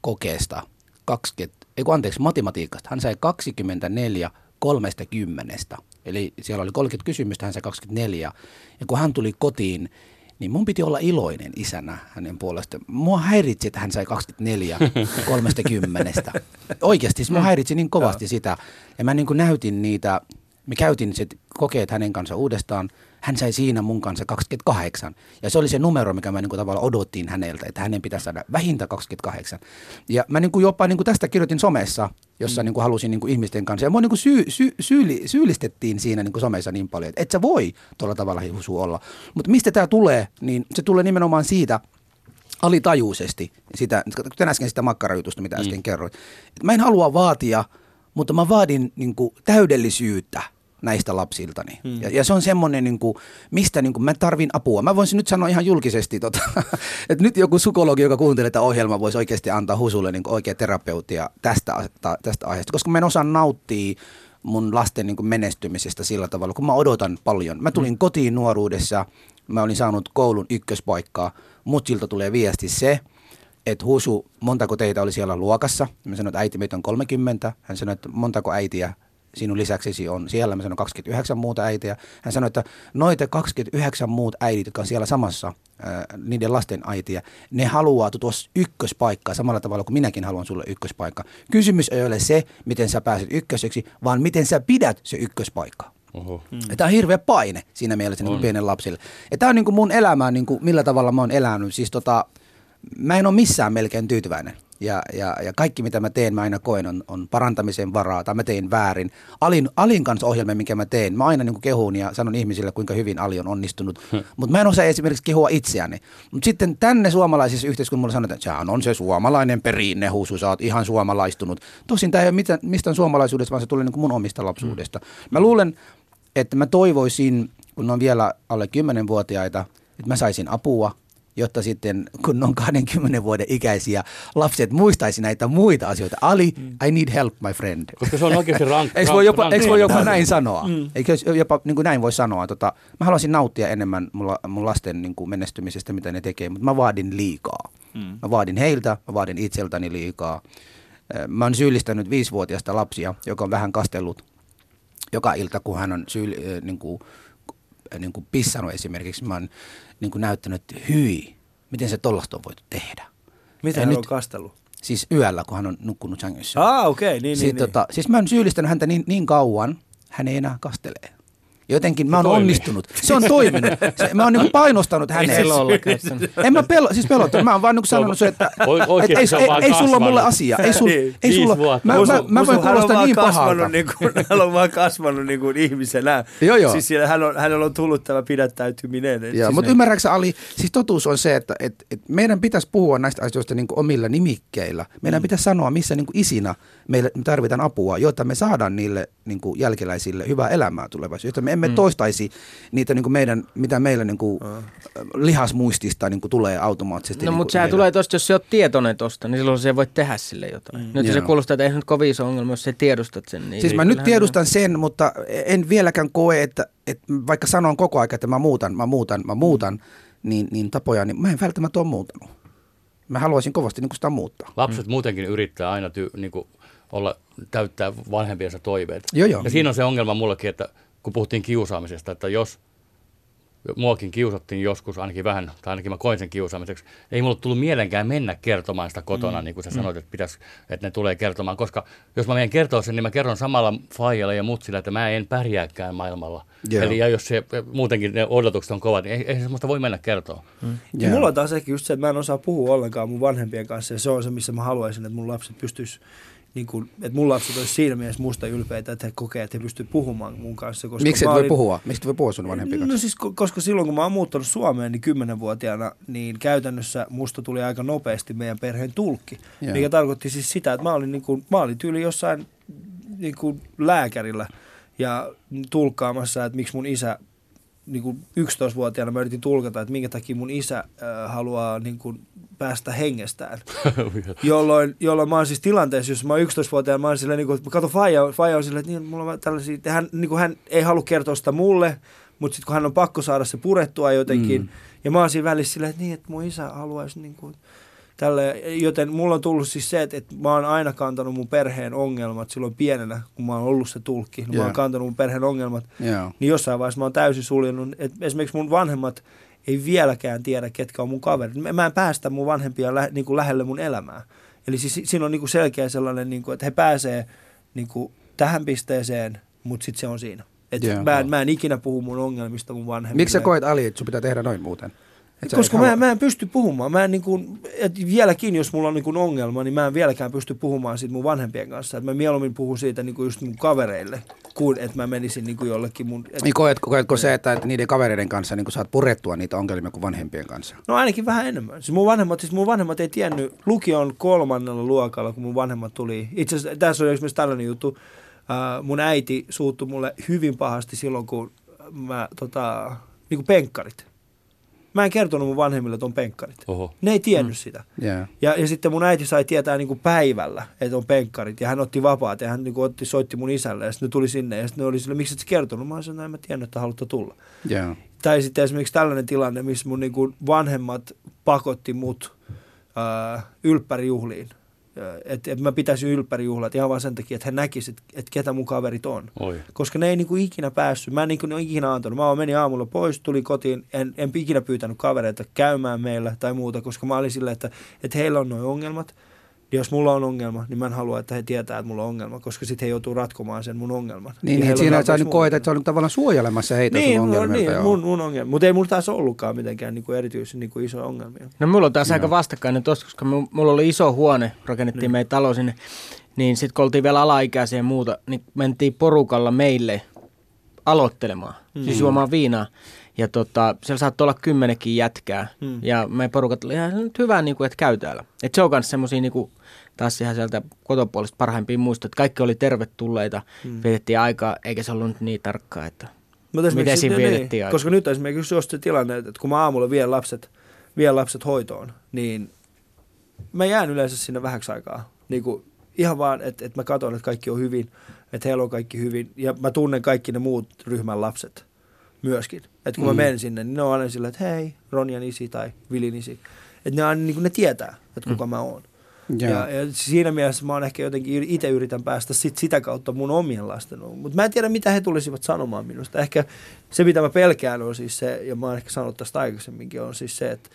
Speaker 3: kokeesta 20, ei kun anteeksi, matematiikasta. Hän sai 24 kolmesta kymmenestä. Eli siellä oli 30 kysymystä, hän sai 24. Ja kun hän tuli kotiin, niin mun piti olla iloinen isänä hänen puolestaan. Mua häiritsi, että hän sai 24 30. Oikeasti, siis mua häiritsi niin kovasti sitä. Ja mä niin kuin näytin niitä, me käytin se kokeet hänen kanssa uudestaan. Hän sai siinä mun kanssa 28. Ja se oli se numero, mikä mä niin kuin tavallaan odottiin häneltä, että hänen pitäisi saada vähintään 28. Ja mä niin kuin jopa niin kuin tästä kirjoitin somessa, jossa mm. niin kuin halusin niin kuin ihmisten kanssa. Ja mua niin kuin syy, sy, syyli, syyllistettiin siinä niin kuin somessa niin paljon, että et sä voi tuolla tavalla hiusu olla. Mutta mistä tämä tulee, niin se tulee nimenomaan siitä, alitajuisesti, sitä, kuten äsken sitä makkarajutusta, mitä äsken mm. kerroit. Et mä en halua vaatia, mutta mä vaadin niin kuin, täydellisyyttä näistä lapsiltani. Hmm. Ja, ja se on semmoinen, niin kuin, mistä niin kuin, mä tarvin apua. Mä voisin nyt sanoa ihan julkisesti, tota, että nyt joku psykologi, joka kuuntelee tätä ohjelmaa, voisi oikeasti antaa Husulle niin oikea terapeutia tästä, tästä aiheesta, koska mä en osaa nauttia mun lasten niin kuin menestymisestä sillä tavalla, kun mä odotan paljon. Mä tulin hmm. kotiin nuoruudessa, mä olin saanut koulun ykköspaikkaa, siltä tulee viesti se, että Husu, montako teitä oli siellä luokassa? Mä sanoin, että äiti meitä on 30. Hän sanoi, että montako äitiä sinun lisäksesi on siellä. Mä sanoin 29 muuta äitiä. Hän sanoi, että noita 29 muut äidit, jotka on siellä samassa, ää, niiden lasten äitiä, ne haluaa tuossa ykköspaikkaa samalla tavalla kuin minäkin haluan sulle ykköspaikka. Kysymys ei ole se, miten sä pääset ykköseksi, vaan miten sä pidät se ykköspaikka. Oho. Hmm. Tämä on hirveä paine siinä mielessä niin pienen lapsille. Tämä on niin kuin mun elämä, niin kuin millä tavalla mä oon elänyt. Siis tota, mä en ole missään melkein tyytyväinen. Ja, ja, ja kaikki mitä mä teen, mä aina koen, on, on parantamisen varaa tai mä tein väärin. Alin, Alin kanssa ohjelma, minkä mä teen, mä aina niin kehun ja sanon ihmisille, kuinka hyvin Ali on onnistunut. Hmm. Mutta mä en osaa esimerkiksi kehua itseäni. Mutta sitten tänne suomalaisessa yhteiskunnassa sanotaan, että sehän on se suomalainen perinne, huusu, sä oot ihan suomalaistunut. Tosin tämä ei ole mitään, mistään suomalaisuudesta, vaan se tulee niin mun omista lapsuudesta. Hmm. Mä luulen, että mä toivoisin, kun on vielä alle 10-vuotiaita, että mä saisin apua – jotta sitten kun on 20 vuoden ikäisiä lapset muistaisi näitä muita asioita. Ali, mm. I need help, my friend.
Speaker 5: Koska se on oikeasti rank,
Speaker 3: Eikö voi jopa, rank, voi jopa näin sanoa? Mm. Eikö jopa niin kuin näin voi sanoa? Tota, mä haluaisin nauttia enemmän mulla, mun lasten niin kuin menestymisestä, mitä ne tekee, mutta mä vaadin liikaa. Mm. Mä vaadin heiltä, mä vaadin itseltäni liikaa. Mä oon syyllistänyt viisivuotiaista lapsia, joka on vähän kastellut joka ilta, kun hän on syy, niin kuin, niin kuin pissannut esimerkiksi. Mä oon niin kuin näyttänyt, että hyi, miten se tollasta on voitu tehdä.
Speaker 1: Mitä hän nyt, on kastellut?
Speaker 3: Siis yöllä, kun hän on nukkunut sängyssä.
Speaker 1: Ah, okei, okay. niin, niin, niin.
Speaker 3: Tota, siis mä oon syyllistänyt häntä niin, niin kauan, hän ei enää kastelee. Jotenkin mä oon onnistunut. Se on toiminut. Se, mä oon niin painostanut häneen. En mä pelo, siis pelottanut. Mä oon vaan niin sanonut se, että et, ei, ei, ei sulla mulle asia. Ei, sul, ei sulla, mä, mä, mä, voin kuulostaa niin pahalta.
Speaker 1: Niin kuin, hän on vaan kasvanut niin kuin ihmisenä. Joo, joo. Siis siellä hän on, hänellä on tullut tämä pidättäytyminen.
Speaker 3: Joo, siis mutta ymmärrätkö Ali, siis totuus on se, että et, et meidän pitäisi puhua näistä asioista niin kuin omilla nimikkeillä. Meidän mm. pitäisi sanoa, missä niin kuin isinä meille tarvitaan apua, jotta me saadaan niille niin kuin jälkeläisille hyvää elämää tulevaisuudessa, jotta me emme mm. toistaisi niitä niin kuin meidän, mitä meillä niin kuin, mm. lihasmuistista niin kuin tulee automaattisesti.
Speaker 4: No
Speaker 3: niin
Speaker 4: mutta sehän tulee tuosta, jos sä oot tietoinen tosta, niin silloin se voi tehdä sille jotain. Mm. Nyt Joo. se kuulostaa, että ei nyt kovin iso ongelma, jos sä tiedostat sen. Niin
Speaker 3: siis mä nyt tiedostan sen, mutta en vieläkään koe, että, että vaikka sanon koko ajan, että mä muutan, mä muutan, mä muutan, niin, niin tapoja, niin mä en välttämättä ole muutanut. Mä haluaisin kovasti niin sitä muuttaa.
Speaker 5: Lapset mm. muutenkin yrittää aina ty, niin kuin olla, täyttää vanhempiensa toiveet.
Speaker 3: Joo, joo.
Speaker 5: Ja siinä on se ongelma mullekin, että kun puhuttiin kiusaamisesta, että jos muakin kiusattiin joskus ainakin vähän, tai ainakin mä koin sen kiusaamiseksi. Ei mulle tullut mielenkään mennä kertomaan sitä kotona, mm. niin kuin sä mm. sanoit, että, pitäisi, että ne tulee kertomaan. Koska jos mä menen kertoa sen, niin mä kerron samalla faijalle ja mutsille, että mä en pärjääkään maailmalla. Yeah. Eli ja jos se, muutenkin ne odotukset on kovat, niin ei, ei semmoista voi mennä kertoa. Mm.
Speaker 1: Yeah. Mulla on taas ehkä just se, että mä en osaa puhua ollenkaan mun vanhempien kanssa, ja se on se, missä mä haluaisin, että mun lapset pystyisivät niin kuin, että mun lapset olisi siinä mielessä musta ylpeitä, että he kokee, että he pystyvät puhumaan mun kanssa.
Speaker 3: Koska Miksi et voi olin, puhua? Miksi et voi puhua sun vanhempien kanssa?
Speaker 1: No siis, koska silloin kun mä oon muuttanut Suomeen niin kymmenenvuotiaana, niin käytännössä musta tuli aika nopeasti meidän perheen tulkki. Yeah. Mikä tarkoitti siis sitä, että mä olin, niin kuin, mä olin tyyli jossain niin kuin lääkärillä ja tulkkaamassa, että miksi mun isä niin kuin 11-vuotiaana mä yritin tulkata, että minkä takia mun isä äh, haluaa niin kuin päästä hengestään. jolloin, jolloin mä oon siis tilanteessa, jos mä oon 11-vuotiaan, mä oon silleen, niin kuin, mä katson Faija, Faija on silleen, että niin, mulla on tällaisia, hän, niin kuin, hän ei halua kertoa sitä mulle, mutta sitten kun hän on pakko saada se purettua jotenkin, mm. ja mä oon siinä välissä silleen, että niin, että mun isä haluaisi niin kuin, tälle, joten mulla on tullut siis se, että, että mä oon aina kantanut mun perheen ongelmat silloin pienenä, kun mä oon ollut se tulkki, niin yeah. mä oon kantanut mun perheen ongelmat, yeah. niin jossain vaiheessa mä oon täysin suljennut, että esimerkiksi mun vanhemmat ei vieläkään tiedä, ketkä on mun kaverit. Mä en päästä mun vanhempia lä, niin kuin lähelle mun elämää. Eli siis siinä on niin kuin selkeä sellainen, niin kuin, että he pääsee niin kuin tähän pisteeseen, mutta sitten se on siinä. Et yeah. mä, en, mä en ikinä puhu mun ongelmista mun vanhemmille.
Speaker 3: Miksi sä koet Ali, että sun pitää tehdä noin muuten?
Speaker 1: Et Koska mä, mä en pysty puhumaan. Mä en niin kuin, et vieläkin, jos mulla on niin kuin ongelma, niin mä en vieläkään pysty puhumaan siitä mun vanhempien kanssa. Et mä mieluummin puhun siitä niin kuin just mun kavereille, kuin että mä menisin niin kuin jollekin mun... Et...
Speaker 3: Niin koetko, koetko se, että, että niiden kavereiden kanssa niin kuin saat purettua niitä ongelmia kuin vanhempien kanssa?
Speaker 1: No ainakin vähän enemmän. Siis mun, vanhemmat, siis mun vanhemmat ei tiennyt, lukion kolmannella luokalla, kun mun vanhemmat tuli. Itse asiassa tässä on esimerkiksi tällainen juttu. Uh, mun äiti suuttui mulle hyvin pahasti silloin, kun mä tota, niin kuin penkkarit Mä en kertonut mun vanhemmille, että on penkkarit. Oho. Ne ei tiennyt mm. sitä. Yeah. Ja, ja sitten mun äiti sai tietää niin kuin päivällä, että on penkkarit. Ja hän otti vapaat ja hän niin kuin otti, soitti mun isälle. Ja sitten ne tuli sinne ja sitten ne oli sille, miksi et sä kertonut? Mä sanoin, että mä tiennyt, että haluatte tulla. Yeah. Tai sitten esimerkiksi tällainen tilanne, missä mun niin kuin vanhemmat pakotti mut äh, ylppärijuhliin että et mä pitäisin ylppärijuhlat ihan vaan sen takia, että he näkisivät, että et ketä mun kaverit on. Oi. Koska ne ei niinku ikinä päässyt, mä en niinku ikinä antanut. Mä menin aamulla pois, tuli kotiin, en, en ikinä pyytänyt kavereita käymään meillä tai muuta, koska mä olin silleen, että, että heillä on nuo ongelmat – jos mulla on ongelma, niin mä en halua, että he tietää, että mulla on ongelma, koska sitten he joutuu ratkomaan sen mun ongelman.
Speaker 3: Niin, niin siinä sä nyt koet, että sä olet tavallaan suojelemassa heitä
Speaker 1: niin,
Speaker 3: sun
Speaker 1: ongelmilta. Niin, mun, mun ongelma. Mutta ei mulla taas ollutkaan mitenkään niin kuin erityisen niin kuin isoja ongelmia.
Speaker 4: No mulla on taas no. aika vastakkainen tosta, koska mulla oli iso huone, rakennettiin niin. meidän talo sinne, niin sitten kun oltiin vielä alaikäisiä ja muuta, niin mentiin porukalla meille aloittelemaan, mm. siis juomaan viinaa. Ja tota, siellä saattoi olla kymmenekin jätkää. Hmm. Ja me porukat oli ihan nyt hyvä, niin kuin, että käy täällä. Et se on myös semmoisia niin kuin, taas ihan sieltä kotopuolesta parhaimpia muistoja, että kaikki oli tervetulleita, hmm. vietettiin aikaa, eikä se ollut nyt niin tarkkaa, että Mutta miten siinä niin, vietettiin niin, aikaa.
Speaker 1: Koska nyt esimerkiksi jos se tilanne, että kun mä aamulla vien lapset, vien lapset hoitoon, niin mä jään yleensä sinne vähäksi aikaa. Niin kuin, ihan vaan, että, että mä katson, että kaikki on hyvin, että heillä on kaikki hyvin. Ja mä tunnen kaikki ne muut ryhmän lapset myöskin. Että kun mm. mä menen sinne, niin ne on aina sillä, että hei, Ronjan isi tai Vilin isi. Että ne, on, niin ne tietää, että kuka mm. mä oon. Ja, ja siinä mielessä mä oon ehkä jotenkin itse yritän päästä sit sitä kautta mun omien lasten Mutta mä en tiedä, mitä he tulisivat sanomaan minusta. Ehkä se, mitä mä pelkään, on siis se, ja mä oon ehkä sanonut tästä aikaisemminkin, on siis se, että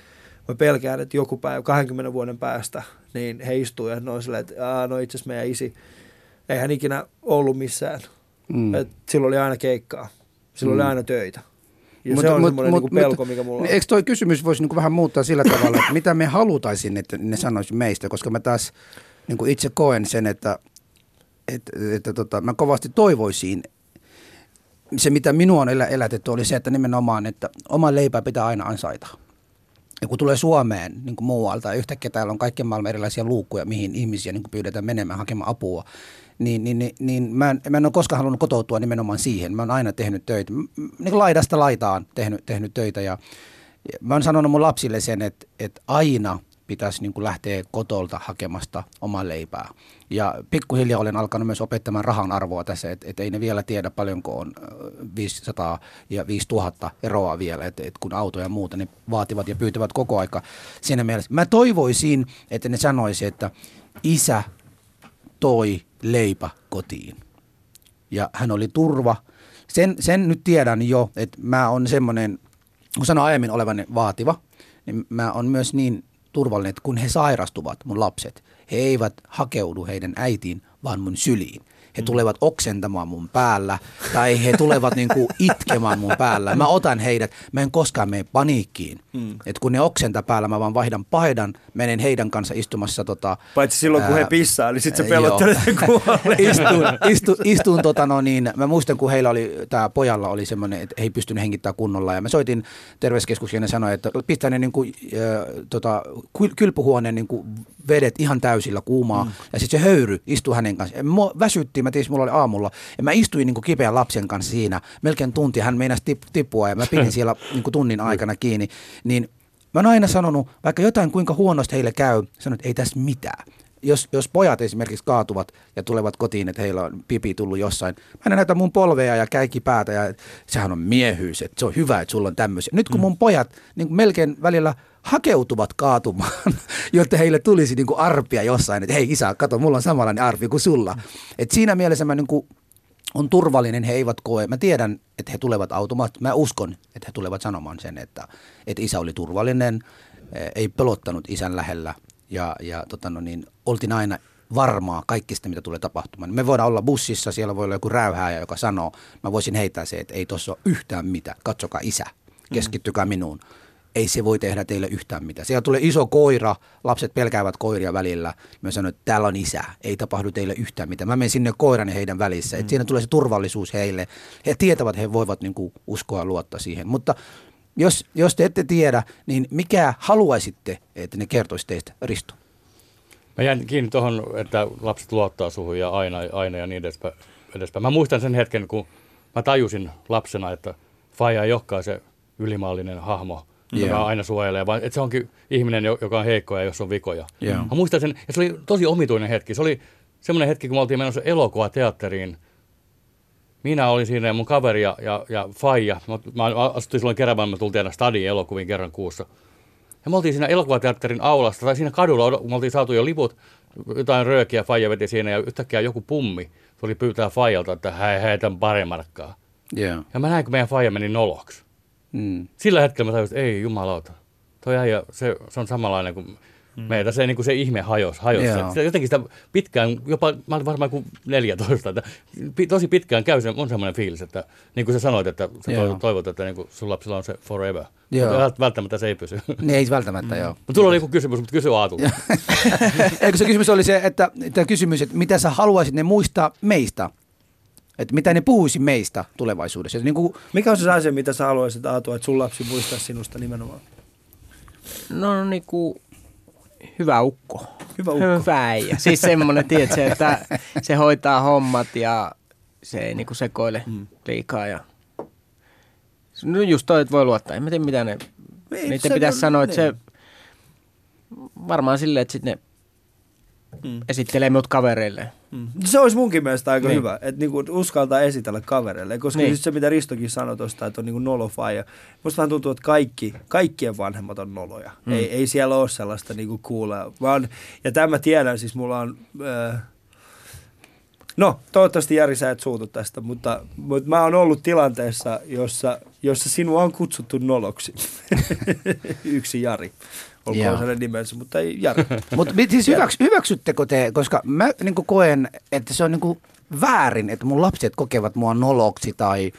Speaker 1: mä pelkään, että joku päivä, 20 vuoden päästä, niin he istuu ja ne on silleen, että no itse asiassa meidän isi, ei hän ikinä ollut missään. Mm. Et silloin oli aina keikkaa, silloin mm. oli aina töitä. Ja mut, se on mut, semmoinen mut, niin pelko, mikä mulla on.
Speaker 3: Eikö toi kysymys voisi niin vähän muuttaa sillä tavalla, että mitä me halutaisin, että ne sanoisi meistä, koska mä taas niin itse koen sen, että, että, että tota, mä kovasti toivoisin, se mitä minua on elätetty oli se, että nimenomaan, että oma leipä pitää aina ansaita. Ja kun tulee Suomeen niin kuin muualta, yhtäkkiä täällä on kaikkien maailman erilaisia luukkuja, mihin ihmisiä niin kuin pyydetään menemään hakemaan apua, niin, niin, niin, niin mä, en, mä en ole koskaan halunnut kotoutua nimenomaan siihen. Mä oon aina tehnyt töitä, niin kuin laidasta laitaan tehnyt, tehnyt töitä ja, ja mä oon sanonut mun lapsille sen, että, että aina pitäisi niin kuin lähteä kotolta hakemasta omaa leipää. Ja pikkuhiljaa olen alkanut myös opettamaan rahan arvoa tässä, että, että ei ne vielä tiedä paljonko on 500 ja 5000 eroa vielä, että, että kun auto ja muuta, ne vaativat ja pyytävät koko aika siinä mielessä. Mä toivoisin, että ne sanoisi, että isä toi leipä kotiin. Ja hän oli turva. Sen, sen nyt tiedän jo, että mä on semmoinen, kun sanoin aiemmin olevani vaativa, niin mä on myös niin turvallinen, että kun he sairastuvat, mun lapset, he eivät hakeudu heidän äitiin, vaan mun syliin he tulevat oksentamaan mun päällä tai he tulevat niin kuin itkemään mun päällä. Mä otan heidät, mä en koskaan mene paniikkiin. Mm. Et kun ne oksenta päällä, mä vaan vaihdan paidan, menen heidän kanssa istumassa. Tota,
Speaker 1: Paitsi silloin, kun ää, he pissaa, niin sitten se pelottelee
Speaker 3: istun, istun, istun tota no niin, mä muistan, kun heillä oli, tää pojalla oli semmoinen, että he ei pystynyt hengittämään kunnolla. Ja mä soitin terveyskeskukseen ja sanoin, että pistää ne niin kuin, äh, tota, kylpyhuoneen niin kuin vedet ihan täysillä kuumaa. Mm. Ja sitten se höyry istui hänen kanssaan. Mua väsytti, mä tiesin, mulla oli aamulla. Ja mä istuin niin kuin kipeän lapsen kanssa siinä melkein tunti. Hän meinasi tippua ja mä pidin siellä niin kuin tunnin aikana kiinni. Niin mä oon aina sanonut, vaikka jotain kuinka huonosti heille käy, sanon, että ei tässä mitään. Jos, jos pojat esimerkiksi kaatuvat ja tulevat kotiin, että heillä on pipi tullut jossain, mä näytän mun polveja ja käikipäätä ja sehän on miehyys, että se on hyvä, että sulla on tämmöisiä. Nyt kun mun pojat niin melkein välillä hakeutuvat kaatumaan, jotta heille tulisi niin kuin arpia jossain, että hei isä, kato, mulla on samanlainen arpi kuin sulla. Et siinä mielessä mä niin kuin on turvallinen, he eivät koe. Mä tiedän, että he tulevat automaattisesti, mä uskon, että he tulevat sanomaan sen, että, että isä oli turvallinen, eh, ei pelottanut isän lähellä ja, ja tota no niin, oltiin aina varmaa kaikista, mitä tulee tapahtumaan. Me voidaan olla bussissa, siellä voi olla joku räyhääjä, joka sanoo, mä voisin heittää se, että ei tuossa ole yhtään mitään, katsokaa isä, keskittykää minuun ei se voi tehdä teille yhtään mitään. Siellä tulee iso koira, lapset pelkäävät koiria välillä. Mä sanoin, että täällä on isä, ei tapahdu teille yhtään mitään. Mä menen sinne koiran ja heidän välissä. Mm. Et siinä tulee se turvallisuus heille. He tietävät, että he voivat niin kuin, uskoa ja luottaa siihen. Mutta jos, jos te ette tiedä, niin mikä haluaisitte, että ne kertoisi teistä, Risto?
Speaker 5: Mä jäin kiinni tuohon, että lapset luottaa suhun ja aina, aina ja niin edespäin, edespäin. Mä muistan sen hetken, kun mä tajusin lapsena, että Faija ei olekaan se ylimaallinen hahmo, yeah. joka aina suojelee, vaan että se onkin ihminen, joka on heikko ja jos on vikoja. Yeah. Mä muistan sen, ja se oli tosi omituinen hetki. Se oli semmoinen hetki, kun me oltiin menossa elokuvateatteriin. Minä olin siinä ja mun kaveri ja, ja, ja Faija. Mä astuin silloin kerran, me tultiin aina stadiin elokuviin kerran kuussa. Ja me oltiin siinä elokuvateatterin aulasta tai siinä kadulla, me oltiin saatu jo liput, jotain röökiä Faija veti siinä ja yhtäkkiä joku pummi tuli pyytää Faijalta, että hei, hei, tämän pari markkaa. Yeah. Ja mä näin, kun meidän Faija meni noloksi. Mm. Sillä hetkellä mä tajusin, että ei jumalauta, toi äijä, se, se on samanlainen kuin mm. meitä, se, niin kuin se ihme hajos. hajos. Se, jotenkin sitä pitkään, jopa mä olin varmaan kuin 14, että tosi pitkään käy, se on semmoinen fiilis, että niin kuin sä sanoit, että sä toivot, toivot että niin kuin sun lapsilla on se forever. Joo. Välttämättä se ei pysy.
Speaker 3: Niin ei välttämättä, mm. joo.
Speaker 5: Mutta sulla oli joku kysymys, mutta kysy Aatulta.
Speaker 3: Eikö se kysymys oli se, että, että kysymys, että mitä sä haluaisit ne muistaa meistä että mitä ne puhuisi meistä tulevaisuudessa. Niin kuin...
Speaker 1: Mikä on se asia, mitä sä haluaisit Aatu, että sun lapsi muistaa sinusta nimenomaan?
Speaker 4: No niin kuin hyvä ukko.
Speaker 1: Hyvä ukko.
Speaker 4: Hyvä äijä. Siis semmoinen, tiedätkö, että se hoitaa hommat ja se ei niinku sekoile mm. liikaa. Ja... No just toi, että voi luottaa. En tiedä, mitä ne... Ei, niitä pitäisi on, sanoa, että niin. se... Varmaan silleen, että sitten ne mm. esittelee minut kavereille.
Speaker 1: Mm. Se olisi munkin mielestä aika niin. hyvä, että niinku uskaltaa esitellä kavereille, koska niin. siis se mitä Ristokin sanoi tuosta, että on niinku nolofaija. Musta vähän tuntuu, että kaikki, kaikkien vanhemmat on noloja. Mm. Ei, ei siellä ole sellaista niinku kuulaa, vaan, ja tämä tiedän, siis mulla on... Äh, No, toivottavasti Jari sä et suutu tästä, mutta, mutta mä oon ollut tilanteessa, jossa, jossa sinua on kutsuttu noloksi. Yksi Jari olkoon hänen nimensä, mutta ei Jari.
Speaker 3: mutta siis hyväks, hyväksyttekö te, koska mä niin koen, että se on niin väärin, että mun lapset kokevat mua noloksi tai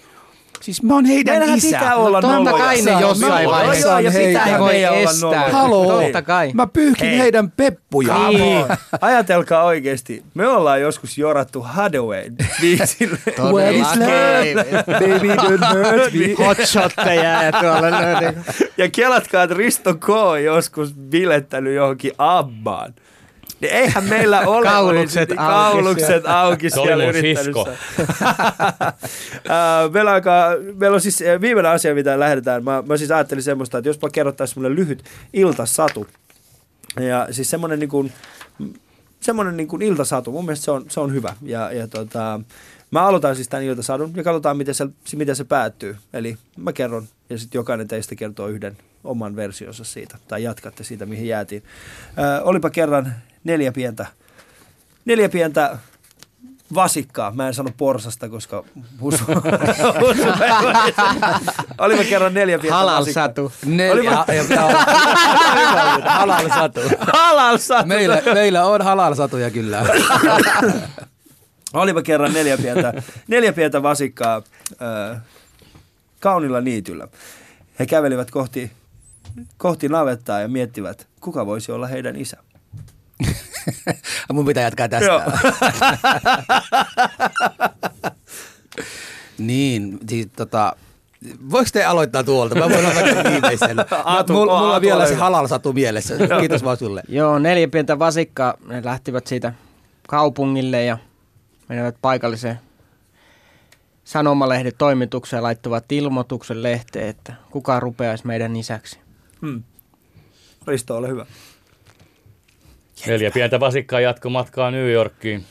Speaker 3: Siis mä oon heidän Meillähän isä.
Speaker 1: pitää olla no,
Speaker 4: Totta kai ne jossain vaiheessa.
Speaker 1: Joo, ja sitä he voi estää.
Speaker 3: Haloo. Totta kai. Mä pyyhkin Hei. heidän peppuja.
Speaker 1: Niin. Ajatelkaa oikeesti. Me ollaan joskus jorattu Hadaway biisille.
Speaker 3: Where is love? Baby don't hurt me.
Speaker 4: Hotshotteja ja tuolla.
Speaker 1: ja kelatkaa, että Risto K. joskus bilettänyt johonkin Abbaan. Niin eihän meillä ole
Speaker 4: kaulukset,
Speaker 1: auki, kaulukset auki siellä yrittänyt. meillä, alkaa, meillä on siis viimeinen asia, mitä lähdetään. Mä, mä siis ajattelin semmoista, että jospa kerrottaisiin semmoinen lyhyt iltasatu. Ja siis semmoinen niin kuin, semmoinen niin kuin iltasatu, mun mielestä se on, se on hyvä. Ja, ja tota, mä aloitan siis tämän iltasadun ja katsotaan, miten se, miten se päättyy. Eli mä kerron ja sitten jokainen teistä kertoo yhden oman versionsa siitä, tai jatkatte siitä, mihin jäätiin. Ö, olipa kerran neljä pientä, neljä pientä vasikkaa. Mä en sano porsasta, koska husu, husu Olimme kerran neljä pientä
Speaker 4: Halal satu.
Speaker 3: Neljä, Olimme... halal satu.
Speaker 1: Halal satu.
Speaker 3: Meillä, meillä on halal satuja kyllä.
Speaker 1: Olimme kerran neljä pientä, neljä pientä vasikkaa äh, kaunilla niityllä. He kävelivät kohti, kohti navettaa ja miettivät, kuka voisi olla heidän isä.
Speaker 3: Mun pitää jatkaa tästä. Joo. niin, siis tota, Voiko te aloittaa tuolta? Mä voin aloittaa viimeisen. Aatu, mulla, mulla on vielä se halal satu mielessä. Kiitos vaan sulle.
Speaker 4: Joo, neljä pientä vasikkaa. Ne lähtivät siitä kaupungille ja menivät paikalliseen sanomalehden toimitukseen laittuvat ilmoituksen lehteen, että kuka rupeaisi meidän isäksi. Hmm.
Speaker 1: Risto, ole hyvä.
Speaker 5: Neljä pientä vasikkaa jatko matkaa New Yorkiin.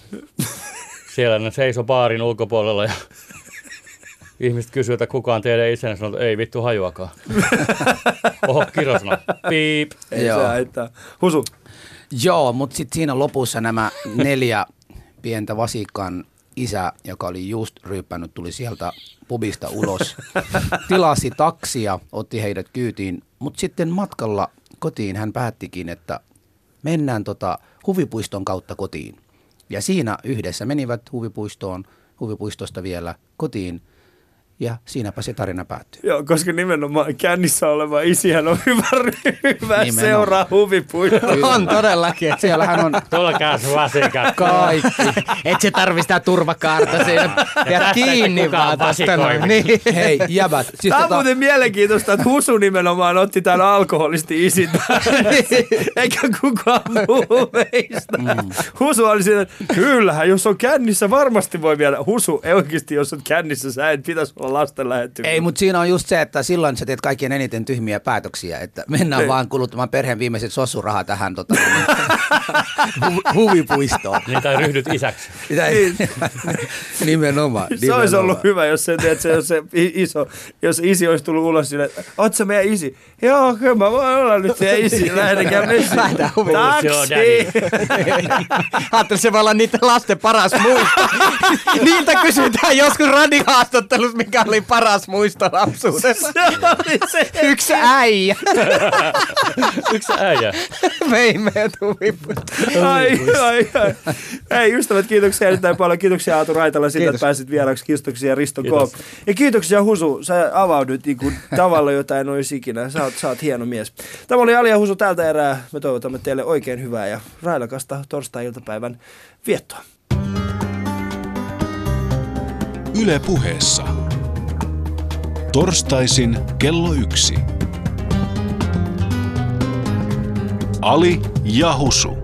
Speaker 5: Siellä ne seiso baarin ulkopuolella ja ihmiset kysyy, että kuka on teidän isänä. Sanoo, että ei vittu hajuakaan. Oho, Kiro sanoo, piip.
Speaker 1: Ei
Speaker 3: Joo.
Speaker 1: se haittaa. Husu.
Speaker 3: Joo, mutta sitten siinä lopussa nämä neljä pientä vasikan isä, joka oli just ryyppännyt, tuli sieltä pubista ulos, tilasi taksia, otti heidät kyytiin, mutta sitten matkalla kotiin hän päättikin, että mennään tota huvipuiston kautta kotiin. Ja siinä yhdessä menivät huvipuistoon, huvipuistosta vielä kotiin, ja siinäpä se tarina päättyy.
Speaker 1: Joo, koska nimenomaan kännissä oleva isihän on hyvä
Speaker 3: Nimenomaan.
Speaker 1: seuraa huvipuistoa.
Speaker 4: On todellakin. Et
Speaker 3: Siellähän on
Speaker 5: Tulkaas vasikat.
Speaker 3: kaikki.
Speaker 4: Et se tarvi sitä turvakaarta siinä. Ja kiinni
Speaker 5: kukaan
Speaker 4: vaan tästä noin. Niin.
Speaker 3: Hei, jäbät. Siis
Speaker 1: Tämä on muuten mielenkiintoista, että Husu nimenomaan otti tämän alkoholisti isin eikä kukaan muu meistä.
Speaker 3: Mm.
Speaker 1: Husu oli siinä, että kyllähän, jos on kännissä, varmasti voi viedä. Husu, ei oikeasti, jos on kännissä, sä et pitäisi olla lasten lähettyvillä.
Speaker 3: Ei, mutta siinä on just se, että silloin sä teet kaikkien eniten tyhmiä päätöksiä, että mennään
Speaker 1: Ei.
Speaker 3: vaan kuluttamaan perheen viimeiset sossurahaa tähän tota, hu- huvipuistoon.
Speaker 5: Niin tai ryhdyt isäksi.
Speaker 3: Sitä ei, nimenomaan.
Speaker 1: Se olisi
Speaker 3: nimenomaan.
Speaker 1: ollut hyvä, jos se, tiedät, se, jos se iso, jos isi olisi tullut ulos että oot sä meidän isi? Joo, kyllä mä voin olla nyt teidän isi, lähdekää messiin.
Speaker 4: Lähdetään huviin.
Speaker 5: Joo,
Speaker 1: Taksi!
Speaker 4: Ajattelin, se voi olla niiden lasten paras muisto. Niiltä kysytään joskus radiohaastattelussa, mikä oli paras muisto lapsuudessa.
Speaker 1: Se oli se.
Speaker 4: Yksi äijä
Speaker 5: Yksi äijä.
Speaker 4: vei meidät huvipuistoon.
Speaker 1: Ai, ai, ai. Hei ystävät, kiitoksia erittäin paljon. Kiitoksia Aatu Raitala siitä,
Speaker 4: Kiitos.
Speaker 1: että pääsit vieraksi. Kiitoksia Risto
Speaker 5: Kiitos.
Speaker 1: Koop. Ja kiitoksia Husu, sä avaudut niin kuin tavalla, jota en olisi ikinä. Sä oot, sä oot hieno mies. Tämä oli Ali ja Husu tältä erää. Me toivotamme teille oikein hyvää ja railakasta torstai-iltapäivän viettoa.
Speaker 2: Yle puheessa. Torstaisin kello yksi. Ali ja Husu.